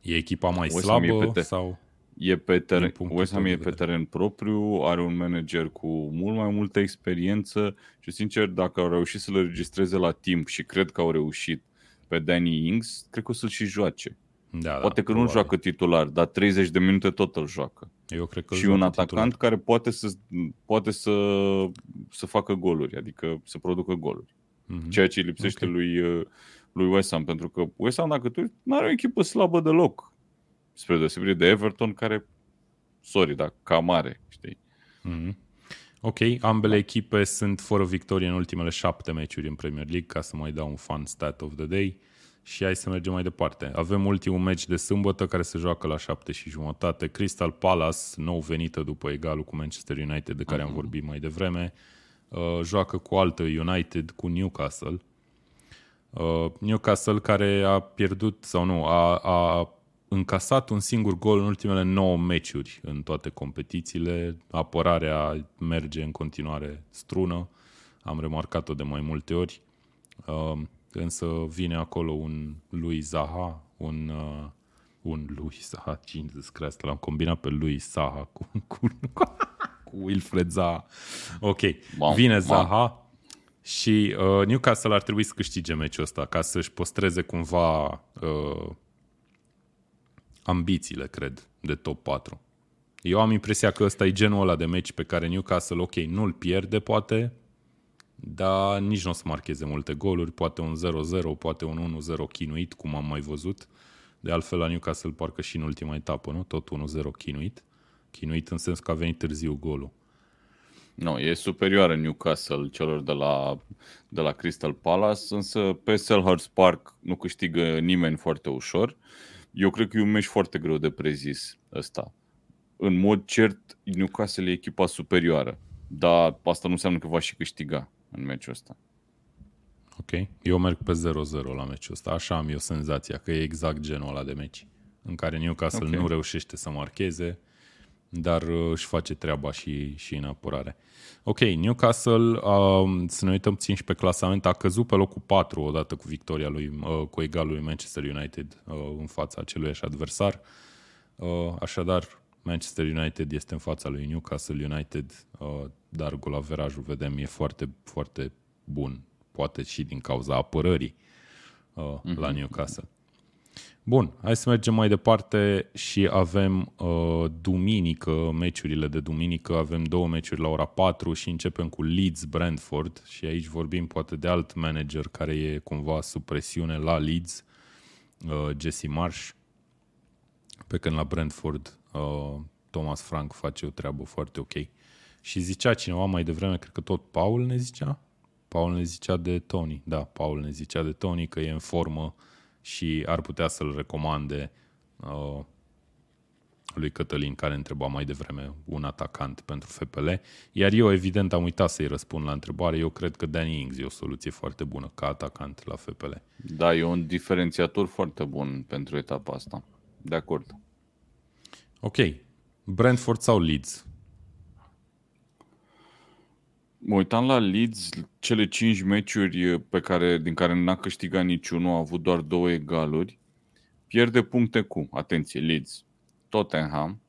E echipa mai West slabă sau... E pe teren, West Ham e pe teren propriu, are un manager cu mult mai multă experiență și sincer, dacă au reușit să le registreze la timp și cred că au reușit pe Danny Ings, cred că o să-l și joace. Da, poate da, că probabil. nu joacă titular, dar 30 de minute tot îl joacă. Eu cred că și un atacant titular. care poate să poate să, să facă goluri, adică să producă goluri. Mm-hmm. Ceea ce lipsește okay. lui, lui West Ham, pentru că West Ham, dacă tu nu are o echipă slabă deloc spre deosebire de Everton, care, sorry, dar cam mare, știi? Mm-hmm. Ok, ambele da. echipe sunt fără victorie în ultimele șapte meciuri în Premier League, ca să mai dau un fun stat of the day. Și hai să mergem mai departe. Avem ultimul meci de sâmbătă care se joacă la șapte și jumătate. Crystal Palace, nou venită după egalul cu Manchester United de care uh-huh. am mhm. vorbit mai devreme, uh, joacă cu altă United, cu Newcastle. Uh, Newcastle care a pierdut, sau nu, a, a încasat un singur gol în ultimele 9 meciuri în toate competițiile. Apărarea merge în continuare strună. Am remarcat-o de mai multe ori. Uh, însă vine acolo un lui Zaha, un, uh, un lui Zaha, Jesus Christ, l-am combinat pe lui Zaha cu, cu, cu Wilfred Zaha. Ok, wow, vine Zaha wow. și uh, Newcastle ar trebui să câștige meciul ăsta ca să-și păstreze cumva uh, ambițiile, cred, de top 4. Eu am impresia că ăsta e genul ăla de meci pe care Newcastle, ok, nu-l pierde, poate, dar nici nu o să marcheze multe goluri, poate un 0-0, poate un 1-0 chinuit, cum am mai văzut. De altfel la Newcastle parcă și în ultima etapă, nu? Tot 1-0 chinuit. Chinuit în sens că a venit târziu golul. Nu, e superioară Newcastle celor de la, de la Crystal Palace, însă pe Selhurst Park nu câștigă nimeni foarte ușor. Eu cred că e un meci foarte greu de prezis ăsta. În mod cert, Newcastle e echipa superioară, dar asta nu înseamnă că va și câștiga în meciul ăsta. Ok. Eu merg pe 0-0 la meciul ăsta. Așa am eu senzația că e exact genul ăla de meci în care Newcastle okay. nu reușește să marcheze, dar uh, își face treaba și, și în apărare. Ok, Newcastle, uh, să ne uităm țin și pe clasament, a căzut pe locul 4 odată cu victoria lui, uh, cu egalul lui Manchester United uh, în fața acelui adversar. Uh, așadar, Manchester United este în fața lui Newcastle United, uh, dar golaverajul, vedem, e foarte, foarte bun. Poate și din cauza apărării uh, mm-hmm. la Newcastle. Bun, hai să mergem mai departe și avem uh, duminică, meciurile de duminică, avem două meciuri la ora 4 și începem cu Leeds Brentford și aici vorbim poate de alt manager care e cumva sub presiune la Leeds, uh, Jesse Marsh, pe când la Brentford uh, Thomas Frank face o treabă foarte ok. Și zicea cineva mai devreme, cred că tot Paul ne zicea, Paul ne zicea de Tony, da, Paul ne zicea de Tony că e în formă și ar putea să-l recomande uh, lui Cătălin, care întreba mai devreme un atacant pentru FPL. Iar eu, evident, am uitat să-i răspund la întrebare. Eu cred că Danny Ings e o soluție foarte bună ca atacant la FPL. Da, e un diferențiator foarte bun pentru etapa asta. De acord. Ok. Brentford sau Leeds? Mă uitam la Leeds, cele cinci meciuri pe care, din care n-a câștigat niciunul, a avut doar două egaluri. Pierde puncte cu, atenție, Leeds, Tottenham,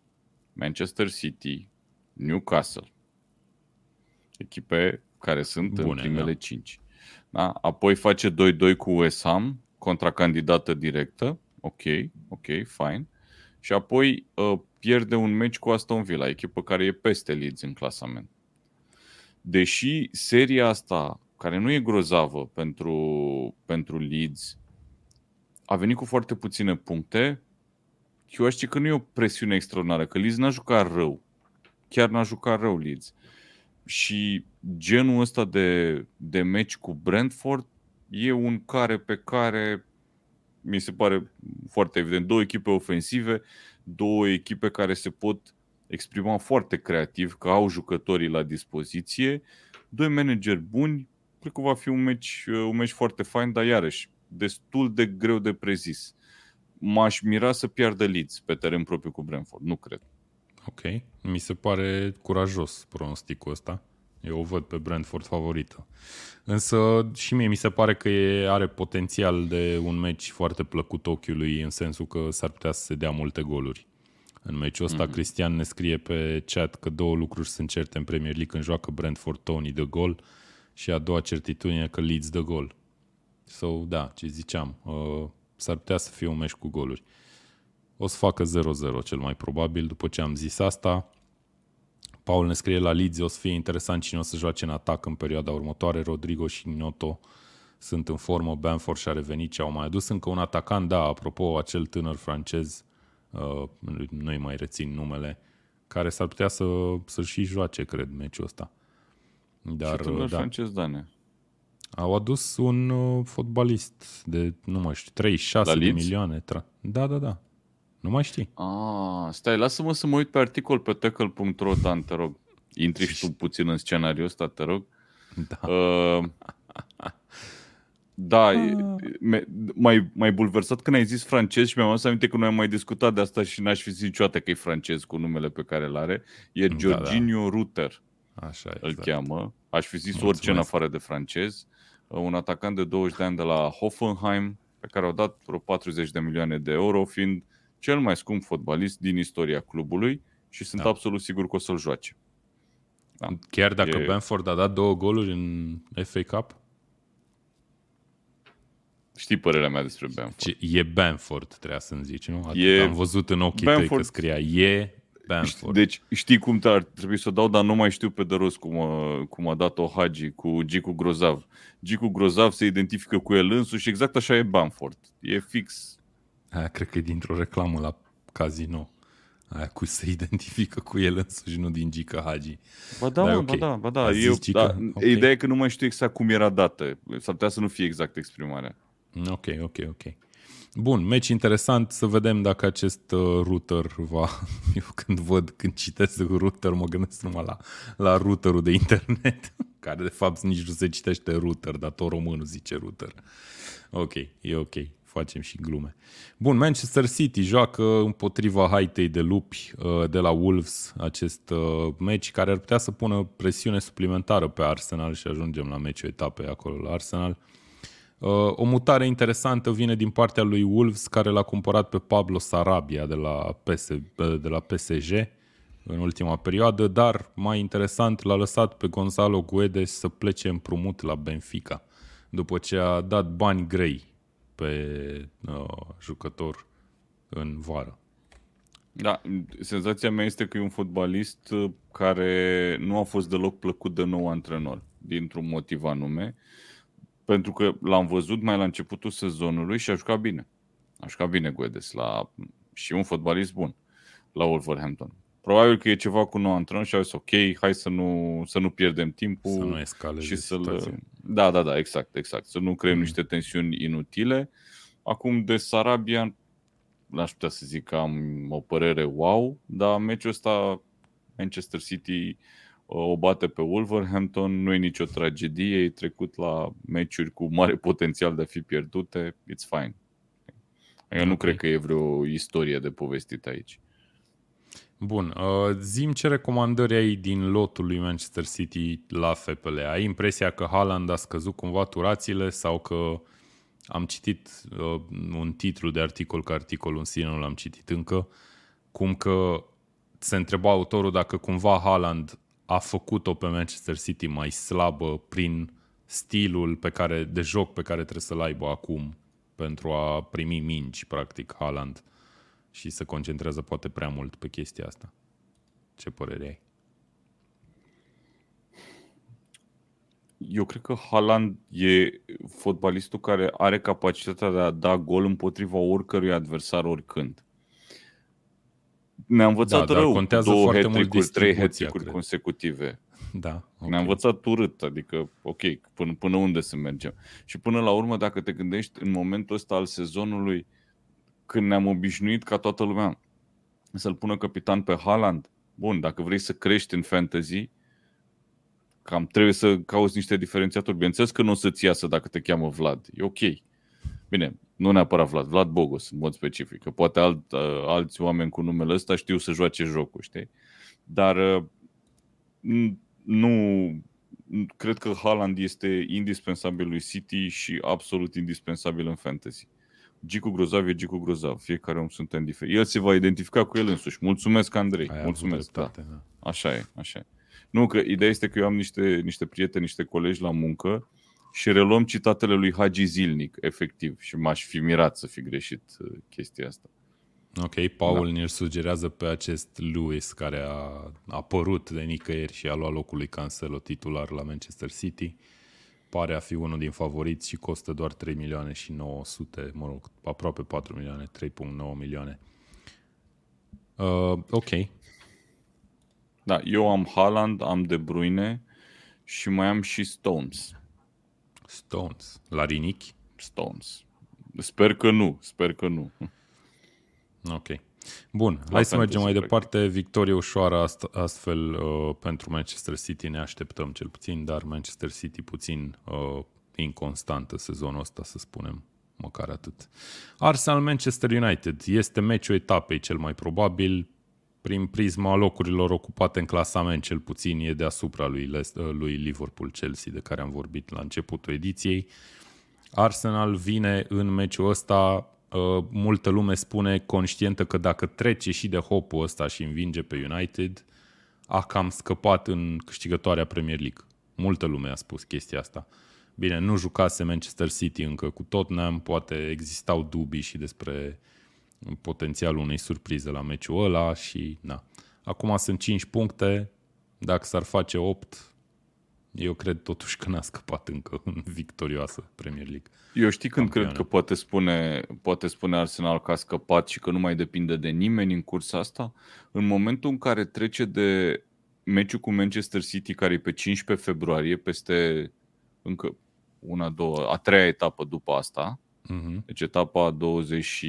Manchester City, Newcastle. Echipe care sunt Bune, în primele da. cinci. Da? Apoi face 2-2 cu West Ham, contra candidată directă. Ok, ok, fine. Și apoi uh, pierde un meci cu Aston Villa, echipă care e peste Leeds în clasament deși seria asta, care nu e grozavă pentru, pentru Leeds, a venit cu foarte puține puncte, eu aș că nu e o presiune extraordinară, că Leeds n-a jucat rău. Chiar n-a jucat rău Leeds. Și genul ăsta de, de meci cu Brentford e un care pe care mi se pare foarte evident. Două echipe ofensive, două echipe care se pot exprima foarte creativ, că au jucătorii la dispoziție, doi manageri buni, cred că va fi un meci, uh, un meci foarte fain, dar iarăși destul de greu de prezis. M-aș mira să piardă Leeds pe teren propriu cu Brentford, nu cred. Ok, mi se pare curajos pronosticul ăsta. Eu o văd pe Brentford favorită. Însă și mie mi se pare că e, are potențial de un meci foarte plăcut ochiului în sensul că s-ar putea să se dea multe goluri. În meciul ăsta, mm-hmm. Cristian ne scrie pe chat că două lucruri sunt certe în Premier League când joacă Brentford Tony de gol și a doua certitudine că Leeds de gol. So, da, ce ziceam, uh, s-ar putea să fie un meci cu goluri. O să facă 0-0 cel mai probabil, după ce am zis asta. Paul ne scrie la Leeds, o să fie interesant cine o să joace în atac în perioada următoare. Rodrigo și Noto sunt în formă, Bamford și-a revenit și au mai adus încă un atacant, da, apropo, acel tânăr francez uh, nu-i mai rețin numele, care s-ar putea să, să și joace, cred, meciul ăsta. Dar, și da. francez Dane. Au adus un uh, fotbalist de, nu mai știu, 36 de milioane. Tra- da, da, da. Nu mai știi. Ah, stai, lasă-mă să mă uit pe articol pe tackle.ro, Dan, te rog. Intri și tu puțin în scenariul ăsta, te rog. Da. Uh, Da, ah. mai, mai bulversat când ai zis francez și mi-am adus aminte că noi am mai discutat de asta și n-aș fi zis niciodată că e francez cu numele pe care îl are. E Giorginio da, da. Ruter. Așa, exact. Îl cheamă. Aș fi zis Mulțumesc. orice în afară de francez. Un atacant de 20 de ani de la Hoffenheim, pe care au dat vreo 40 de milioane de euro, fiind cel mai scump fotbalist din istoria clubului și sunt da. absolut sigur că o să-l joace. Da. Chiar dacă e... Benford a dat două goluri în FA Cup? Știi părerea mea despre Bamford. Ce, e Bamford, trebuia să-mi zici, nu? Atât e am văzut în ochii Bamford... tăi că scria e Bamford. Deci știi cum ar trebui să o dau, dar nu mai știu pe de rost cum, a, cum a dat-o Hagi cu Gicu Grozav. Gicu Grozav se identifică cu el însuși și exact așa e Bamford. E fix. Aia cred că e dintr-o reclamă la casino. Aia cu se identifică cu el însuși, nu din Gica Hagi. Ba da, okay. ba da, ba da. Eu, Gica? da okay. Ideea e că nu mai știu exact cum era dată. S-ar putea să nu fie exact exprimarea. Ok, ok, ok. Bun, meci interesant să vedem dacă acest uh, router va... Eu când văd, când citesc router, mă gândesc numai la, la routerul de internet, care de fapt nici nu se citește router, dar tot românul zice router. Ok, e ok, facem și glume. Bun, Manchester City joacă împotriva haitei de lupi uh, de la Wolves acest uh, meci care ar putea să pună presiune suplimentară pe Arsenal și ajungem la meciul etape acolo la Arsenal. Uh, o mutare interesantă vine din partea lui Wolves, care l-a cumpărat pe Pablo Sarabia de la, PS, de la PSG în ultima perioadă, dar mai interesant l-a lăsat pe Gonzalo Guedes să plece împrumut la Benfica, după ce a dat bani grei pe uh, jucător în vară. Da, senzația mea este că e un fotbalist uh, care nu a fost deloc plăcut de nou antrenor, dintr-un motiv anume. Uh, pentru că l-am văzut mai la începutul sezonului și a jucat bine. A jucat bine Guedes la, și un fotbalist bun la Wolverhampton. Probabil că e ceva cu nou antrenor și a zis ok, hai să nu, să nu pierdem timpul să nu escale și să Da, da, da, exact, exact. Să nu creăm mm. niște tensiuni inutile. Acum de Sarabia n-aș putea să zic că am o părere wow, dar meciul ăsta Manchester City o bate pe Wolverhampton, nu e nicio tragedie, e trecut la meciuri cu mare potențial de a fi pierdute, it's fine. Eu okay. nu cred că e vreo istorie de povestit aici. Bun, uh, zim ce recomandări ai din lotul lui Manchester City la FPL. Ai impresia că Haaland a scăzut cumva turațiile sau că am citit uh, un titlu de articol, că articolul în sine nu l-am citit încă, cum că se întreba autorul dacă cumva Haaland a făcut-o pe Manchester City mai slabă prin stilul pe care, de joc pe care trebuie să-l aibă acum pentru a primi mingi, practic, Haaland și se concentrează poate prea mult pe chestia asta. Ce părere ai? Eu cred că Haaland e fotbalistul care are capacitatea de a da gol împotriva oricărui adversar oricând ne-a învățat da, rău contează două foarte mult trei hat consecutive. Da, okay. Ne-a învățat urât, adică, ok, până, până unde să mergem. Și până la urmă, dacă te gândești în momentul ăsta al sezonului, când ne-am obișnuit ca toată lumea să-l pună capitan pe Haaland, bun, dacă vrei să crești în fantasy, cam trebuie să cauți niște diferențiatori. Bineînțeles că nu o să-ți iasă dacă te cheamă Vlad, e ok. Bine, nu neapărat Vlad, Vlad Bogos, în mod specific, că poate alt, uh, alți oameni cu numele ăsta știu să joace jocul, știi? Dar uh, nu, cred că Haaland este indispensabil lui City și absolut indispensabil în fantasy. Gicu Grozav e Gicu Grozav, fiecare om suntem diferit. El se va identifica cu el însuși. Mulțumesc, Andrei. Ai Mulțumesc. Da. Dreptate, da. Așa e, așa e. Nu, că ideea este că eu am niște, niște prieteni, niște colegi la muncă și reluăm citatele lui Hagi zilnic, efectiv, și m-aș fi mirat să fi greșit uh, chestia asta. Ok, Paul da. ne sugerează pe acest Lewis care a apărut de nicăieri și a luat locul lui Cancelo titular la Manchester City. Pare a fi unul din favoriți și costă doar 3 milioane și 900, mă rog, aproape 4 milioane, 3.9 milioane. Uh, ok. Da, eu am Haaland, am De Bruyne și mai am și Stones. Stones. La rinichi? Stones. Sper că nu, sper că nu. Ok. Bun, La hai să mergem mai departe. Victorie ușoară astfel uh, pentru Manchester City ne așteptăm cel puțin, dar Manchester City puțin uh, inconstantă sezonul ăsta, să spunem, măcar atât. Arsenal-Manchester United este meciul etapei cel mai probabil prin prisma locurilor ocupate în clasament, cel puțin e deasupra lui, lui Liverpool-Chelsea, de care am vorbit la începutul ediției. Arsenal vine în meciul ăsta, uh, multă lume spune conștientă că dacă trece și de hopul ăsta și învinge pe United, a cam scăpat în câștigătoarea Premier League. Multă lume a spus chestia asta. Bine, nu jucase Manchester City încă cu Tottenham, poate existau dubii și despre potențialul unei surprize la meciul ăla și na. Acum sunt 5 puncte, dacă s-ar face 8, eu cred totuși că n-a scăpat încă în victorioasă Premier League. Eu știi când Campioane. cred că poate spune, poate spune Arsenal că a scăpat și că nu mai depinde de nimeni în cursa asta? În momentul în care trece de meciul cu Manchester City, care e pe 15 februarie, peste încă una, două, a treia etapă după asta, uh-huh. deci etapa 20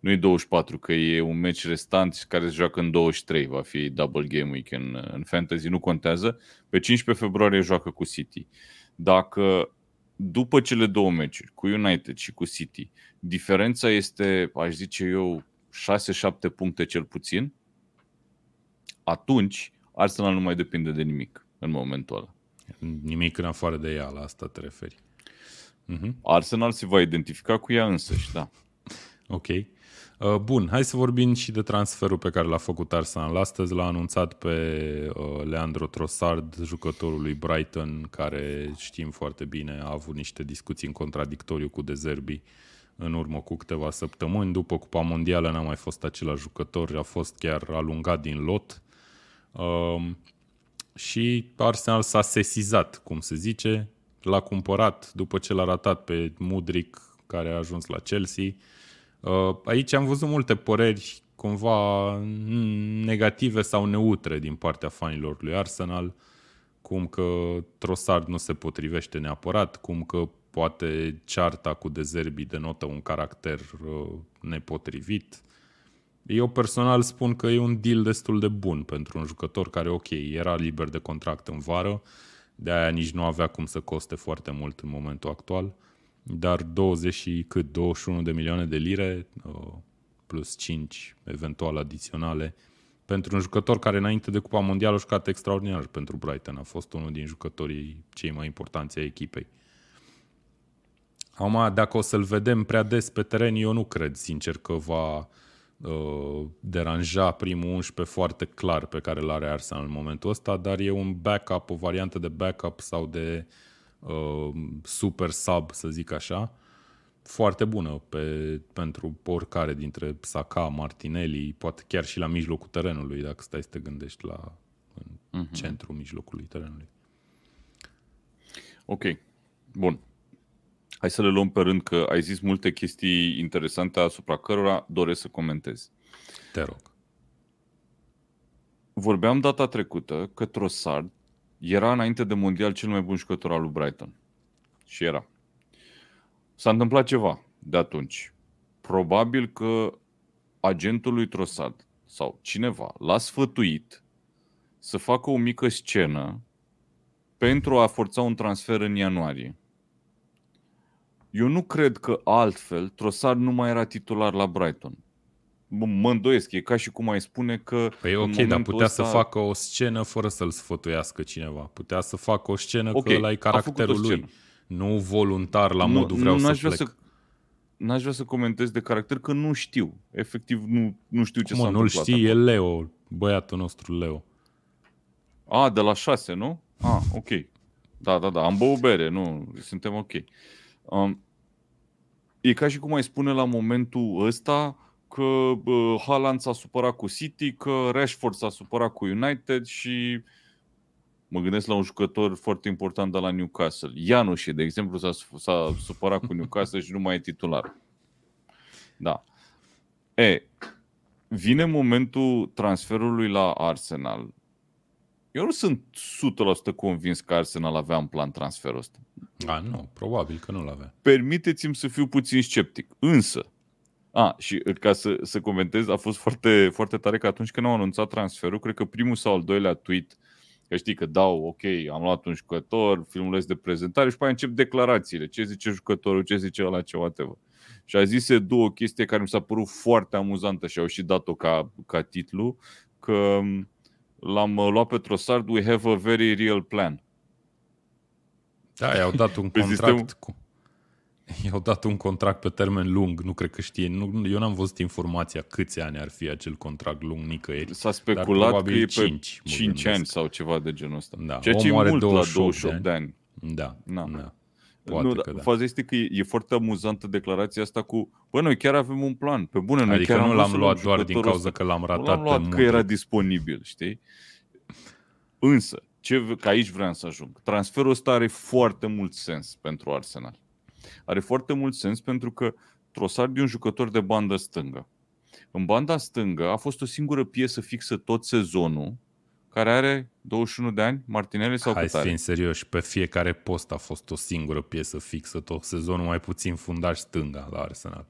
nu e 24, că e un meci restant care se joacă în 23, va fi double game week în, în fantasy, nu contează. Pe 15 februarie joacă cu City. Dacă după cele două meciuri, cu United și cu City, diferența este, aș zice eu, 6-7 puncte cel puțin, atunci Arsenal nu mai depinde de nimic în momentul ăla. Nimic în afară de ea, la asta te referi. Uh-huh. Arsenal se va identifica cu ea însăși, da. Ok. Uh, bun, hai să vorbim și de transferul pe care l-a făcut Arsenal. Astăzi l-a anunțat pe uh, Leandro Trossard, jucătorul lui Brighton, care știm foarte bine a avut niște discuții în contradictoriu cu Dezerbi în urmă cu câteva săptămâni. După Cupa Mondială n-a mai fost același jucător, a fost chiar alungat din lot. Um, și Arsenal s-a sesizat, cum se zice, l-a cumpărat după ce l-a ratat pe Mudric, care a ajuns la Chelsea Uh, aici am văzut multe păreri cumva negative sau neutre din partea fanilor lui Arsenal, cum că Trossard nu se potrivește neapărat, cum că poate cearta cu Dezerbi denotă un caracter uh, nepotrivit. Eu personal spun că e un deal destul de bun pentru un jucător care, ok, era liber de contract în vară, de aia nici nu avea cum să coste foarte mult în momentul actual. Uh, dar 20 și cât, 21 de milioane de lire uh, plus 5 eventual adiționale pentru un jucător care înainte de Cupa Mondială a jucat extraordinar pentru Brighton. A fost unul din jucătorii cei mai importanți ai echipei. Acum, dacă o să-l vedem prea des pe teren, eu nu cred, sincer, că va uh, deranja primul 11 foarte clar pe care l are Arsenal în momentul ăsta, dar e un backup, o variantă de backup sau de uh, Uh, super sub, să zic așa, foarte bună pe, pentru oricare dintre Saka, Martinelli, poate chiar și la mijlocul terenului, dacă stai să te gândești la în uh-huh. centrul mijlocului terenului. Ok, bun. Hai să le luăm pe rând că ai zis multe chestii interesante asupra cărora doresc să comentez. Te rog. Vorbeam data trecută că Trossard era înainte de mondial cel mai bun jucător al lui Brighton. Și era. S-a întâmplat ceva de atunci. Probabil că agentul lui Trossard sau cineva l-a sfătuit să facă o mică scenă pentru a forța un transfer în ianuarie. Eu nu cred că altfel Trossard nu mai era titular la Brighton mă îndoiesc, e ca și cum ai spune că... Păi ok, dar putea ăsta... să facă o scenă fără să-l sfătuiască cineva. Putea să facă o scenă okay, că ăla e caracterul lui. Nu voluntar la modul nu, vreau nu, să plec. Să, n-aș vrea să comentez de caracter că nu știu. Efectiv nu, nu știu ce cum, s-a nu întâmplat. Nu-l știi, e Leo, băiatul nostru Leo. A, de la șase, nu? Ah, ok. Da, da, da, am băut bere, nu, suntem ok. Um, e ca și cum ai spune la momentul ăsta, că uh, Haaland s-a supărat cu City, că Rashford s-a supărat cu United și mă gândesc la un jucător foarte important de la Newcastle. Ianușe, de exemplu, s-a, s-a supărat cu Newcastle și nu mai e titular. Da. E, vine momentul transferului la Arsenal. Eu nu sunt 100% convins că Arsenal avea în plan transferul ăsta. A, nu, probabil că nu l-avea. Permiteți-mi să fiu puțin sceptic. Însă, a, și ca să, să comentez, a fost foarte, foarte tare că atunci când au anunțat transferul, cred că primul sau al doilea tweet, că știi că dau, ok, am luat un jucător, filmuleț de prezentare și apoi încep declarațiile, ce zice jucătorul, ce zice ăla, ce whatever. Și a zis două chestii care mi s-a părut foarte amuzantă și au și dat-o ca, ca titlu, că l-am luat pe Trossard, we have a very real plan. Da, i-au dat un contract cu i-au dat un contract pe termen lung, nu cred că știe, nu, eu n-am văzut informația câți ani ar fi acel contract lung nicăieri. S-a speculat că e 5, pe 5 ani sau ceva de genul ăsta. Da. Ceea ce e mult la 28 de ani. De ani. Da, da. da. Poate nu, că da. Faza este că e, e foarte amuzantă declarația asta cu Bă, noi chiar avem un plan, pe bune, noi adică chiar nu am l-am luat doar din cauza ăsta. că l-am ratat nu l-am luat că era disponibil, știi? Însă, ce, că aici vreau să ajung. Transferul ăsta are foarte mult sens pentru Arsenal. Are foarte mult sens pentru că Trossard e un jucător de bandă stângă. În banda stângă a fost o singură piesă fixă tot sezonul, care are 21 de ani, Martinelli sau Hai cât are? să fim serioși, pe fiecare post a fost o singură piesă fixă tot sezonul, mai puțin fundaș stânga la Arsenal.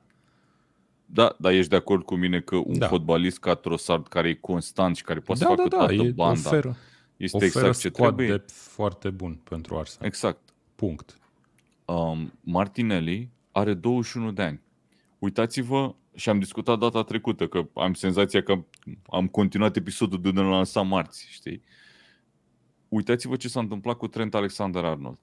Da, dar ești de acord cu mine că un da. fotbalist ca Trossard, care e constant și care poate da, să facă da, da, toată e, banda, oferă, este oferă exact ce trebuie? de foarte bun pentru Arsenal. Exact. Punct. Um, Martinelli are 21 de ani. Uitați-vă, și am discutat data trecută, că am senzația că am continuat episodul de unde l-am lansat marți, știi? Uitați-vă ce s-a întâmplat cu Trent Alexander-Arnold.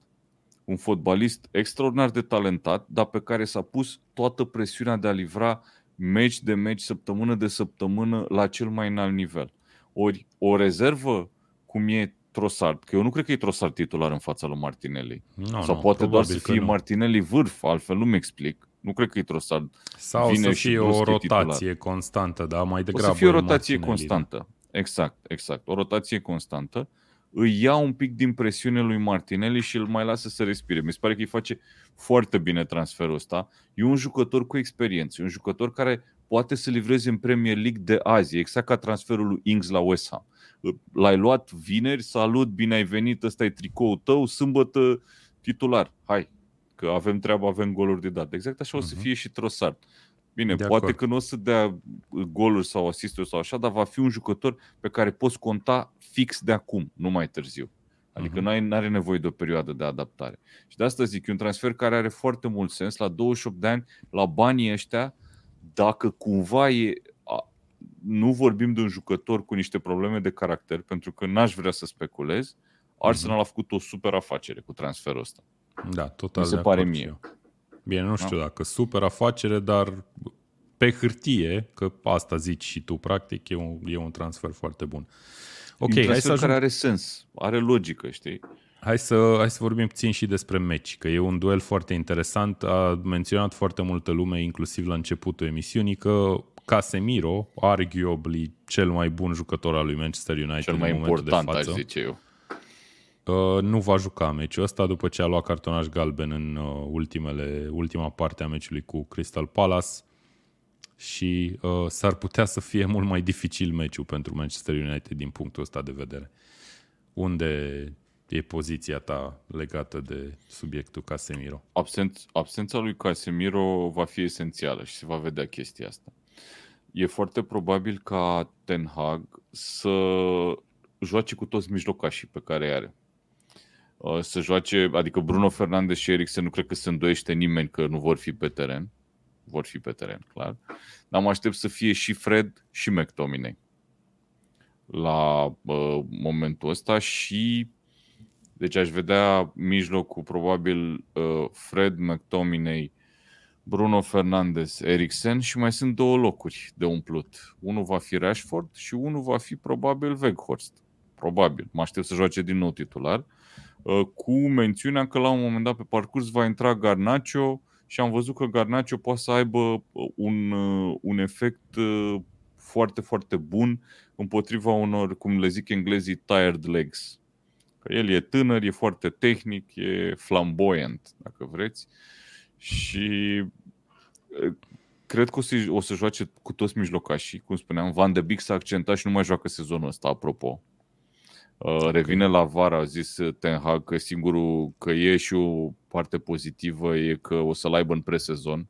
Un fotbalist extraordinar de talentat, dar pe care s-a pus toată presiunea de a livra meci de meci, săptămână de săptămână, la cel mai înalt nivel. Ori o rezervă cum e Trossard, că eu nu cred că e Trossard titular în fața lui Martinelli. No, Sau no, poate doar să fie nu. Martinelli vârf, altfel nu-mi explic. Nu cred că e Trossard. Sau Vine să și fie brusc o e titular. rotație constantă, dar mai O degrabă să fie o e rotație Martinelli, da. constantă. Exact, exact. O rotație constantă. Îi ia un pic din presiune lui Martinelli și îl mai lasă să respire. Mi se pare că îi face foarte bine transferul ăsta. E un jucător cu experiență, e un jucător care poate să livreze în Premier League de azi, exact ca transferul lui Ings la West Ham. L-ai luat vineri, salut, bine ai venit, ăsta e tricoul tău, sâmbătă titular. Hai, că avem treabă, avem goluri de dat. Exact așa o să Mhm. fie și Trossard. Bine, De poate acord. că nu o să dea goluri sau asisturi sau așa, dar va fi un jucător pe care poți conta fix de acum, nu mai târziu. Adică Mhm. nu are nevoie de o perioadă de adaptare. Și de asta zic, e un transfer care are foarte mult sens. La 28 de ani, la banii ăștia, dacă cumva e, a, nu vorbim de un jucător cu niște probleme de caracter, pentru că n-aș vrea să speculez, Arsenal a făcut o super afacere cu transferul ăsta. Da, total Mi se de pare acord mie. și eu. Bine, nu știu Da. dacă super afacere, dar pe hârtie, că asta zici și tu, practic, e un, e un transfer foarte bun. Ok, un hai transfer să, ajung, care are sens, are logică, știi? hai, să, hai să vorbim puțin și despre meci, că e un duel foarte interesant. A menționat foarte multă lume, inclusiv la începutul emisiunii, că Casemiro, arguably cel mai bun jucător al lui Manchester United Cel mai în momentul important, de aș față, zice eu. Uh, nu va juca meciul ăsta după ce a luat cartonaș galben în uh, ultimele, ultima parte a meciului cu Crystal Palace și uh, s-ar putea să fie mult mai dificil meciul pentru Manchester United din punctul ăsta de vedere. Unde e poziția ta legată de subiectul Casemiro? Absenț, absența lui Casemiro va fi esențială și se va vedea chestia asta. E foarte probabil ca Ten Hag să joace cu toți mijlocașii pe care îi are. Uh, Să joace, adică Bruno Fernandes și Eriksen nu cred că se îndoiește nimeni că nu vor fi pe teren. Vor fi pe teren, clar. Dar mă aștept să fie și Fred și McTominay la uh, momentul ăsta și deci aș vedea mijlocul probabil uh, Fred, McTominay, Bruno Fernandes, Eriksen și mai sunt două locuri de umplut. Unul va fi Rashford și unul va fi probabil Weghorst. Probabil. Mă aștept să joace din nou titular. Uh, cu mențiunea că la un moment dat pe parcurs va intra Garnacho și am văzut că Garnacho poate să aibă uh, un, uh, un efect uh, foarte, foarte bun împotriva unor, cum le zic englezii, tired legs. Că el e tânăr, e foarte tehnic, e flamboyant, dacă vreți. Și eh, cred că o să, o să joace cu toți mijlocașii. Cum spuneam, Van de Beek s-a accentat și nu mai joacă sezonul ăsta, apropo. Uh, Revine la vară, a zis Ten Hag că singurul că e și o parte pozitivă e că o să-l aibă în presezon.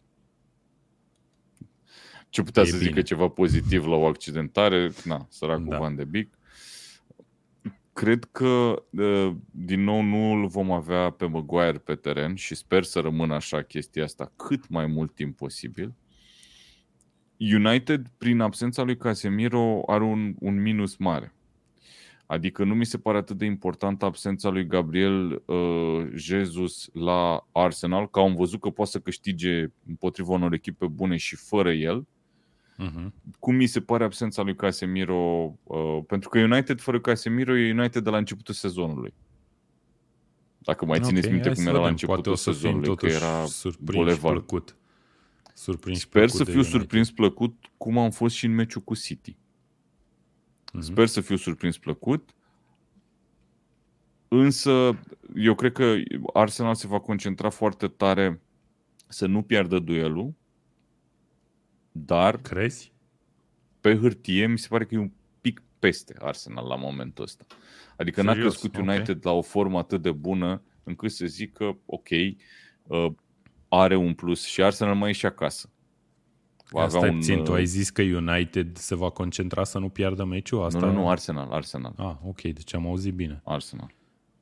Ce putea E să bine. zică ceva pozitiv la o accidentare? Na, săracul Da. Van de Beek. Cred că, uh, din nou, nu îl vom avea pe Maguire pe teren și sper să rămână așa chestia asta cât mai mult timp posibil. United, prin absența lui Casemiro, are un, un minus mare. Adică nu mi se pare atât de importantă absența lui Gabriel uh, Jesus la Arsenal, că am văzut că poate să câștige împotriva unor echipe bune și fără el. Uh-huh. Cum mi se pare absența lui Casemiro? Uh, pentru că United fără Casemiro e United de la începutul sezonului. Dacă mai țineți okay, minte cum era la începutul sezonului, că era Boulevard. Plăcut. Surprins Sper plăcut să fiu surprins plăcut cum am fost și în meciul cu City. Mm-hmm. Sper să fiu surprins plăcut. Însă, eu cred că Arsenal se va concentra foarte tare să nu piardă duelul, dar Crezi? pe hârtie mi se pare că e un pic peste Arsenal la momentul ăsta. Adică Serios? n-a crescut United okay. la o formă atât de bună încât să zic că, ok, uh, are un plus și Arsenal mai e și acasă. Va avea un... țin, tu ai zis că United se va concentra să nu piardă meciul? Asta... Nu, nu, nu, Arsenal, Arsenal. Ah, ok, deci am auzit bine. Arsenal,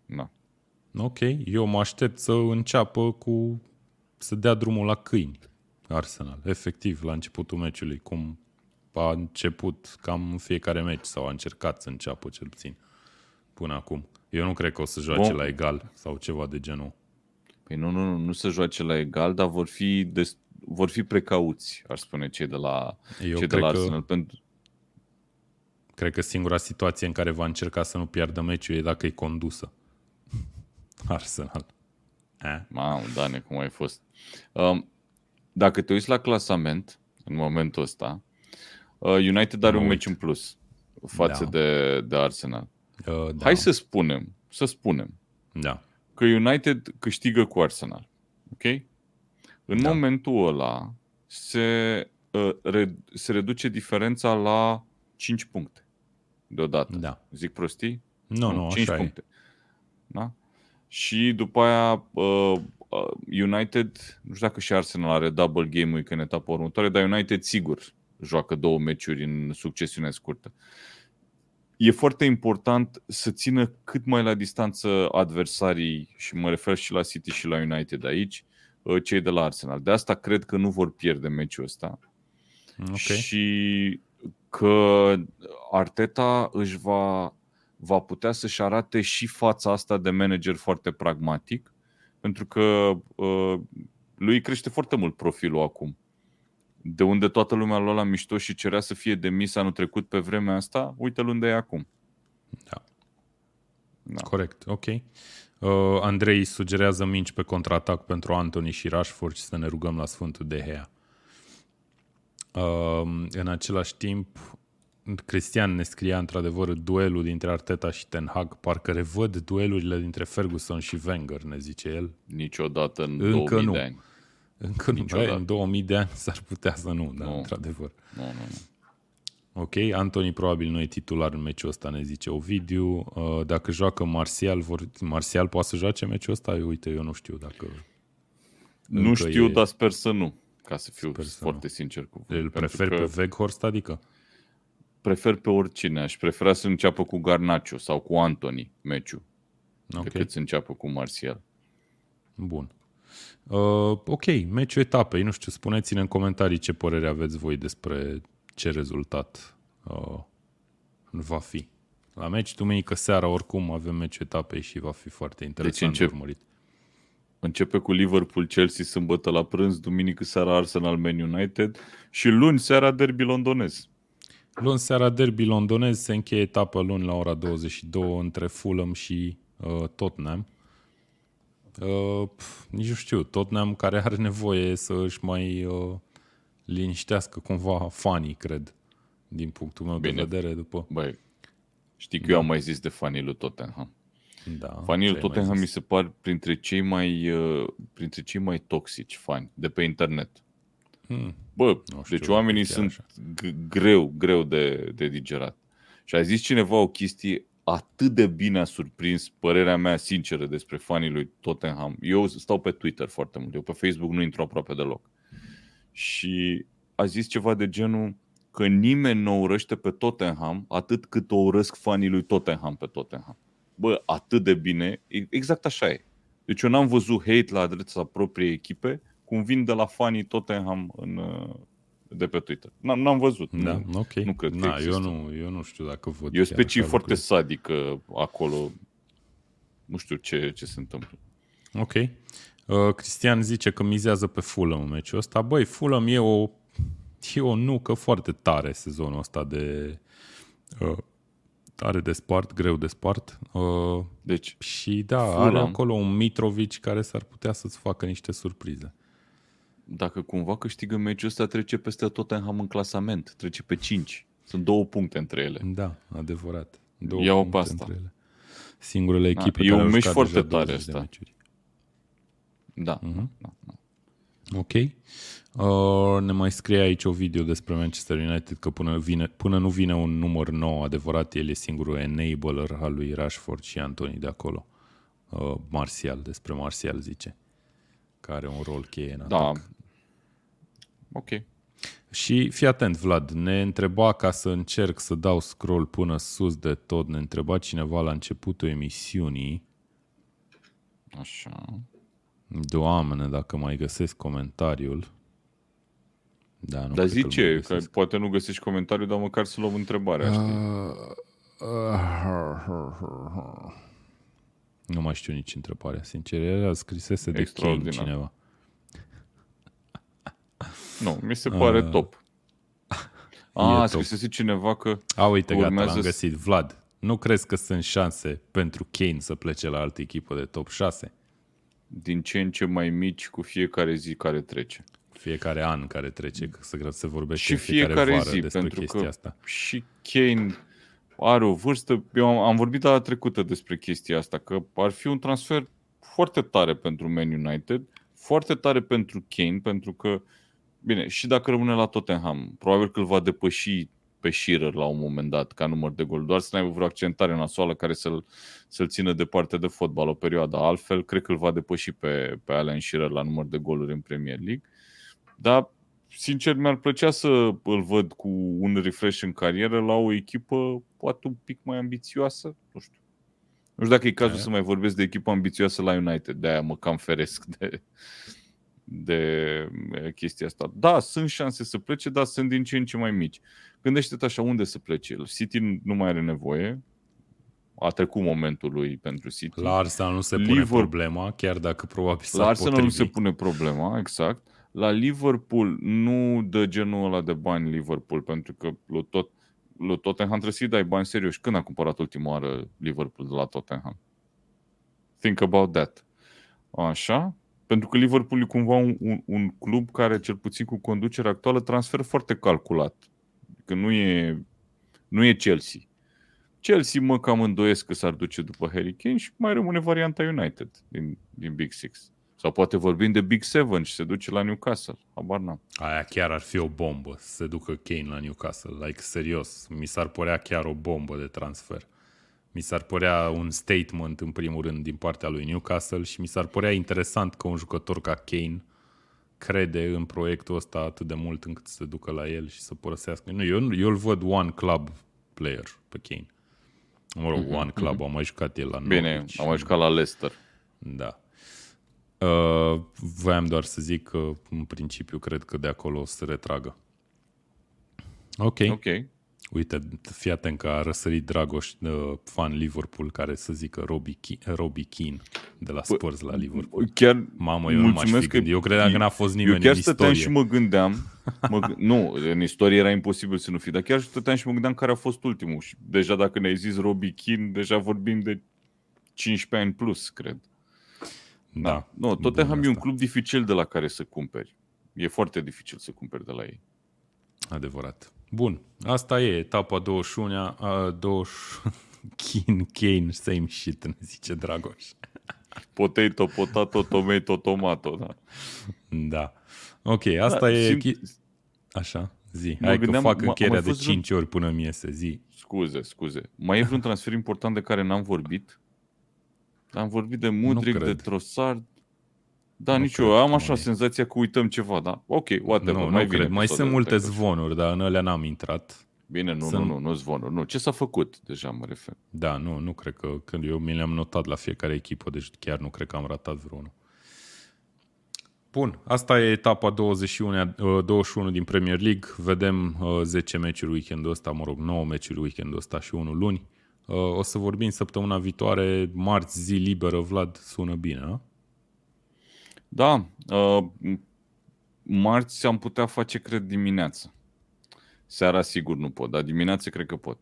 da. Ok, eu mă aștept să înceapă cu să dea drumul la câini Arsenal, efectiv, la începutul meciului, cum a început cam în fiecare meci sau a încercat să înceapă cel puțin până acum. Eu nu cred că o să joace Bun. la egal sau ceva de genul. Păi nu, nu, nu, nu se joace la egal, dar vor fi, des, vor fi precauți, aș spune, cei de la, Eu cei de la Arsenal. Că, pentru... Cred că singura situație în care va încerca să nu piardă meciul e dacă e condusă. Arsenal. Eh? Mamă, Dane, cum ai fost. Um, dacă te uiți la clasament, în momentul ăsta, uh, United are mă un meci în plus față da. de, de Arsenal. Uh, da. Hai să spunem, să spunem da. că United câștigă cu Arsenal. Ok? În da. momentul ăla se, uh, re, se reduce diferența la 5 puncte deodată. Da. Zic prostii? Nu, nu, 5 așa puncte. E. Da? Și după aia uh, United, nu știu dacă și Arsenal are double game week în etapa următoare, dar United sigur joacă două meciuri în succesiune scurtă. E foarte important să țină cât mai la distanță adversarii, și mă refer și la City și la United aici, uh, cei de la Arsenal. De asta cred că nu vor pierde meciul ăsta. Okay. Și că Arteta își va, va putea să-și arate și fața asta de manager foarte pragmatic, pentru că uh, lui crește foarte mult profilul acum. De unde toată lumea lua la mișto și cerea să fie demis anul trecut pe vremea asta, uite-l unde e acum. Da. da. Corect, ok. Uh, Andrei sugerează minci pe contraatac pentru Anthony și Rashford și să ne rugăm la Sfântul de Hea. Uh, în același timp, Cristian ne scria într-adevăr duelul dintre Arteta și Ten Hag. Parcă revăd duelurile dintre Ferguson și Wenger, ne zice el. Niciodată în Încă 2000 nu. de ani. Încă nu, Bă, în 2000 de ani s-ar putea să nu, dar nu. într-adevăr. Nu, nu, nu. Ok, Antony probabil nu e titular în meciul ăsta, ne zice Ovidiu. Uh, dacă joacă Martial, vor... Martial poate să joace meciul ăsta? Uite, eu nu știu dacă... Nu știu, e... dar sper să nu, ca să fiu sper foarte să sincer cu Îl prefer că... pe Weghorst, adică? Prefer pe oricine. Aș prefera să înceapă cu Garnacio sau cu Antony meciul, okay. decât să înceapă cu Martial. Bun. Uh, ok, meciul etapei. Nu știu, spuneți-ne în comentarii ce părere aveți voi despre ce rezultat uh, va fi. La meci, duminică seara, oricum, avem meciul etapei și va fi foarte deci interesant deci încep, de urmărit. Începe cu Liverpool-Chelsea sâmbătă la prânz, duminică seara Arsenal-Man United și luni seara derby londonez. Luni seara derby londonez se încheie etapa luni la ora 22 între Fulham și uh, Tottenham. Uh, pf, nici nu știu, Tottenham care are nevoie să își mai uh, liniștească cumva fanii, cred, din punctul meu Bine. de vedere. După... Băi, știi că da. eu am mai zis de fanii lui Tottenham. Da, fanii lui Tottenham mi se par printre cei mai, uh, printre cei mai toxici fani de pe internet. Hmm. Bă, nu știu, deci oamenii sunt g- greu, greu de, de digerat. Și a zis cineva o chestie atât de bine a surprins părerea mea sinceră despre fanii lui Tottenham. Eu stau pe Twitter foarte mult, eu pe Facebook nu intru aproape deloc. Și a zis ceva de genul că nimeni nu urăște pe Tottenham atât cât o urăsc fanii lui Tottenham pe Tottenham. Bă, atât de bine, exact așa e. Deci eu n-am văzut hate la adresa propriei echipe cum vin de la fanii Tottenham în, de pe Twitter. N-am, n-am văzut. Da, nu, ok. Nu cred Na, că eu nu, eu nu știu dacă văd. E o specie foarte lucruri. sadică acolo. Nu știu ce, ce se întâmplă. Ok. Uh, Cristian zice că mizează pe Fulham în meciul ăsta. Băi, Fulham e o, e o nucă foarte tare sezonul ăsta de uh, are de spart, greu de spart. Uh, deci, și da, Fulham, are acolo un Mitrovic care s-ar putea să-ți facă niște surprize. Dacă cumva câștigă meciul ăsta, trece peste Tottenham în clasament, trece pe 5. Sunt două puncte între ele. Da, adevărat. Două Iau puncte pe asta. Între ele. Singurele da, echipe da, care e un meci foarte tare asta. Da, uh-huh. da, da. Ok. Uh, ne mai scrie aici o video despre Manchester United că până, vine, până nu vine un număr nou adevărat, el e singurul enabler al lui Rashford și Antony de acolo. Uh, Martial, despre Martial zice, care are un rol cheie în da. atac. Ok. Și fii atent, Vlad, ne întreba ca să încerc să dau scroll până sus de tot, ne întreba cineva la începutul emisiunii. Așa. Doamne, dacă mai găsesc comentariul. Da, nu dar zice, că poate nu găsești comentariul, dar măcar să luăm întrebarea, știi? Nu mai știu nici întrebarea, sincer. Era scrisese de Kane cineva. Nu, mi se pare uh, top. A, ah, scrisese cineva că A, uite, urmează... gata, l-am găsit. Vlad, nu crezi că sunt șanse pentru Kane să plece la altă echipă de top 6? Din ce în ce mai mici cu fiecare zi care trece. Fiecare an care trece, că să se vorbește și fiecare, fiecare vară zi, despre pentru chestia că asta. Și Kane are o vârstă, eu am, am vorbit data trecută despre chestia asta, că ar fi un transfer foarte tare pentru Man United, foarte tare pentru Kane, pentru că, bine, și dacă rămâne la Tottenham, probabil că îl va depăși pe Shearer la un moment dat ca număr de gol, doar să nu aibă vreo accentare nasoală care să-l, să-l țină departe de fotbal o perioadă. Altfel, cred că îl va depăși pe, pe Alan Shearer la număr de goluri în Premier League. Dar, sincer, mi-ar plăcea să îl văd cu un refresh în carieră la o echipă poate un pic mai ambițioasă, nu știu. Nu știu dacă e cazul Aia. să mai vorbesc de echipă ambițioasă la United, de-aia mă cam feresc de, de chestia asta. Da, sunt șanse să plece, dar sunt din ce în ce mai mici. Gândește-te așa, unde să plece? City nu mai are nevoie, a trecut momentul lui pentru City. La Arsenal nu se pune Liverpool, problema, chiar dacă probabil s-ar La Arsenal potrivi. nu se pune problema, exact. La Liverpool nu dă genul ăla de bani Liverpool, pentru că lui tot, lui Tottenham trebuie să-i dai bani serioși. Când a cumpărat ultima oară Liverpool de la Tottenham? Think about that. Așa? Pentru că Liverpool e cumva un, un, un club care, cel puțin cu conducerea actuală, transfer foarte calculat. Că nu e, nu e Chelsea. Chelsea mă cam îndoiesc că s-ar duce după Harry Kane și mai rămâne varianta United din, din Big Six. Sau poate vorbim de Big Seven și se duce la Newcastle. Habar n-am. Aia chiar ar fi o bombă, să se ducă Kane la Newcastle. Like, serios, mi s-ar părea chiar o bombă de transfer. Mi s-ar părea un statement, în primul rând, din partea lui Newcastle și mi s-ar părea interesant că un jucător ca Kane crede în proiectul ăsta atât de mult încât să se ducă la el și să părăsească. Nu, eu, eu îl văd one club player pe Kane. Mă rog, mm-hmm, one club, mm-hmm. am mai jucat el la Bine, Norwich. am mai jucat la Leicester. Da. Uh, voiam doar să zic că, în principiu, cred că de acolo o să se retragă. Ok. Ok. Uite, fii atent că a răsărit Dragoș, uh, fan Liverpool, care să zică Robbie, Ke- Robbie Keane de la Spurs la Liverpool. Chiar Mamă, eu nu m-aș fi gândit. Eu credeam că n-a fost nimeni eu chiar în istorie. și mă gândeam, mă g- nu, în istorie era imposibil să nu fi, dar chiar stăteam și mă gândeam care a fost ultimul. Și deja dacă ne-ai zis Robbie Keane, deja vorbim de 15 ani plus, cred. Da. da. Nu, Tottenham e un club dificil de la care să cumperi. E foarte dificil să cumperi de la ei. Adevărat. Bun, asta e etapa 21 a 20 Kane, Kane, same shit, ne zice Dragoș. Potato, potato, tomato, tomato, da. Da. Ok, asta da, e... Simt... Așa, zi. Mă Hai gândeam, că fac încheierea de 5 vreun... ori până mi iese, zi. Scuze, scuze. Mai e vreun transfer important de care n-am vorbit? Am vorbit de Mudric, de Trossard. Da, nu nici eu. Am așa mai... senzația că uităm ceva, da? Ok, whatever. Nu, mai nu cred. Mai sunt multe zvonuri, dar în alea n-am intrat. Bine, nu, sunt... nu, nu, nu zvonuri. Nu. Ce s-a făcut deja, mă refer. Da, nu, nu cred că... Când eu mi le-am notat la fiecare echipă, deci chiar nu cred că am ratat vreunul. Bun, asta e etapa 21, 21 uh, din Premier League. Vedem 10 uh, meciuri weekendul ăsta, mă rog, 9 meciuri weekendul ăsta și unul luni. Uh, o să vorbim săptămâna viitoare, marți, zi liberă, Vlad, sună bine, a? Da, uh, marți am putea face, cred, dimineața. Seara sigur nu pot, dar dimineața cred că pot.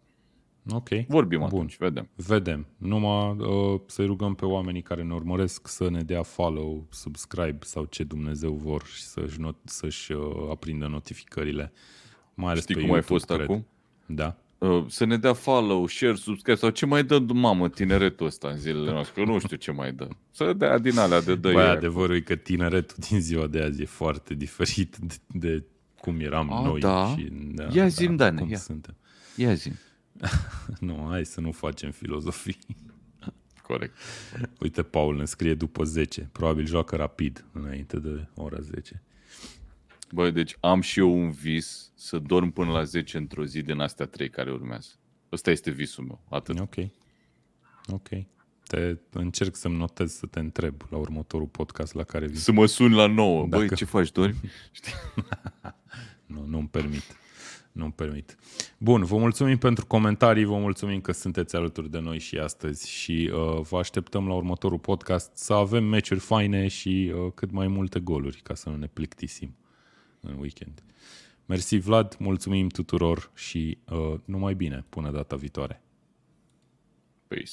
Ok. Vorbim Bun. atunci, vedem. Vedem. Numai uh, să-i rugăm pe oamenii care ne urmăresc să ne dea follow, subscribe sau ce Dumnezeu vor și să-și, not- să-și uh, aprindă notificările. Mai ales Știi pe cum YouTube, ai fost cred. acum? Da. Uh, să ne dea follow, share, subscribe sau ce mai dă mamă tineretul ăsta în zilele noastre, că nu știu ce mai dă. Să dea din alea de dă Băi, adevărul e că tineretul din ziua de azi e foarte diferit de, de cum eram A, noi. da? Și, da Ia zi-mi, Dane, cum ia. suntem. Ia zi. Nu, hai să nu facem filozofii. Corect. Uite, Paul ne scrie după 10. Probabil joacă rapid înainte de ora 10. Băi, deci am și eu un vis să dorm până la 10 într-o zi din astea trei care urmează. Ăsta este visul meu. Atât. Ok. Ok. Te încerc să-mi notez să te întreb la următorul podcast la care vin. Să mă suni la 9. Dacă... Dacă- Băi, ce faci, dormi? Nu, nu-mi permit. Nu-mi permit. Bun, vă mulțumim pentru comentarii, vă mulțumim că sunteți alături de noi și astăzi și uh, vă așteptăm la următorul podcast să avem meciuri faine și uh, cât mai multe goluri ca să nu ne plictisim în weekend. Mersi Vlad, mulțumim tuturor și uh, numai bine până data viitoare. Peace.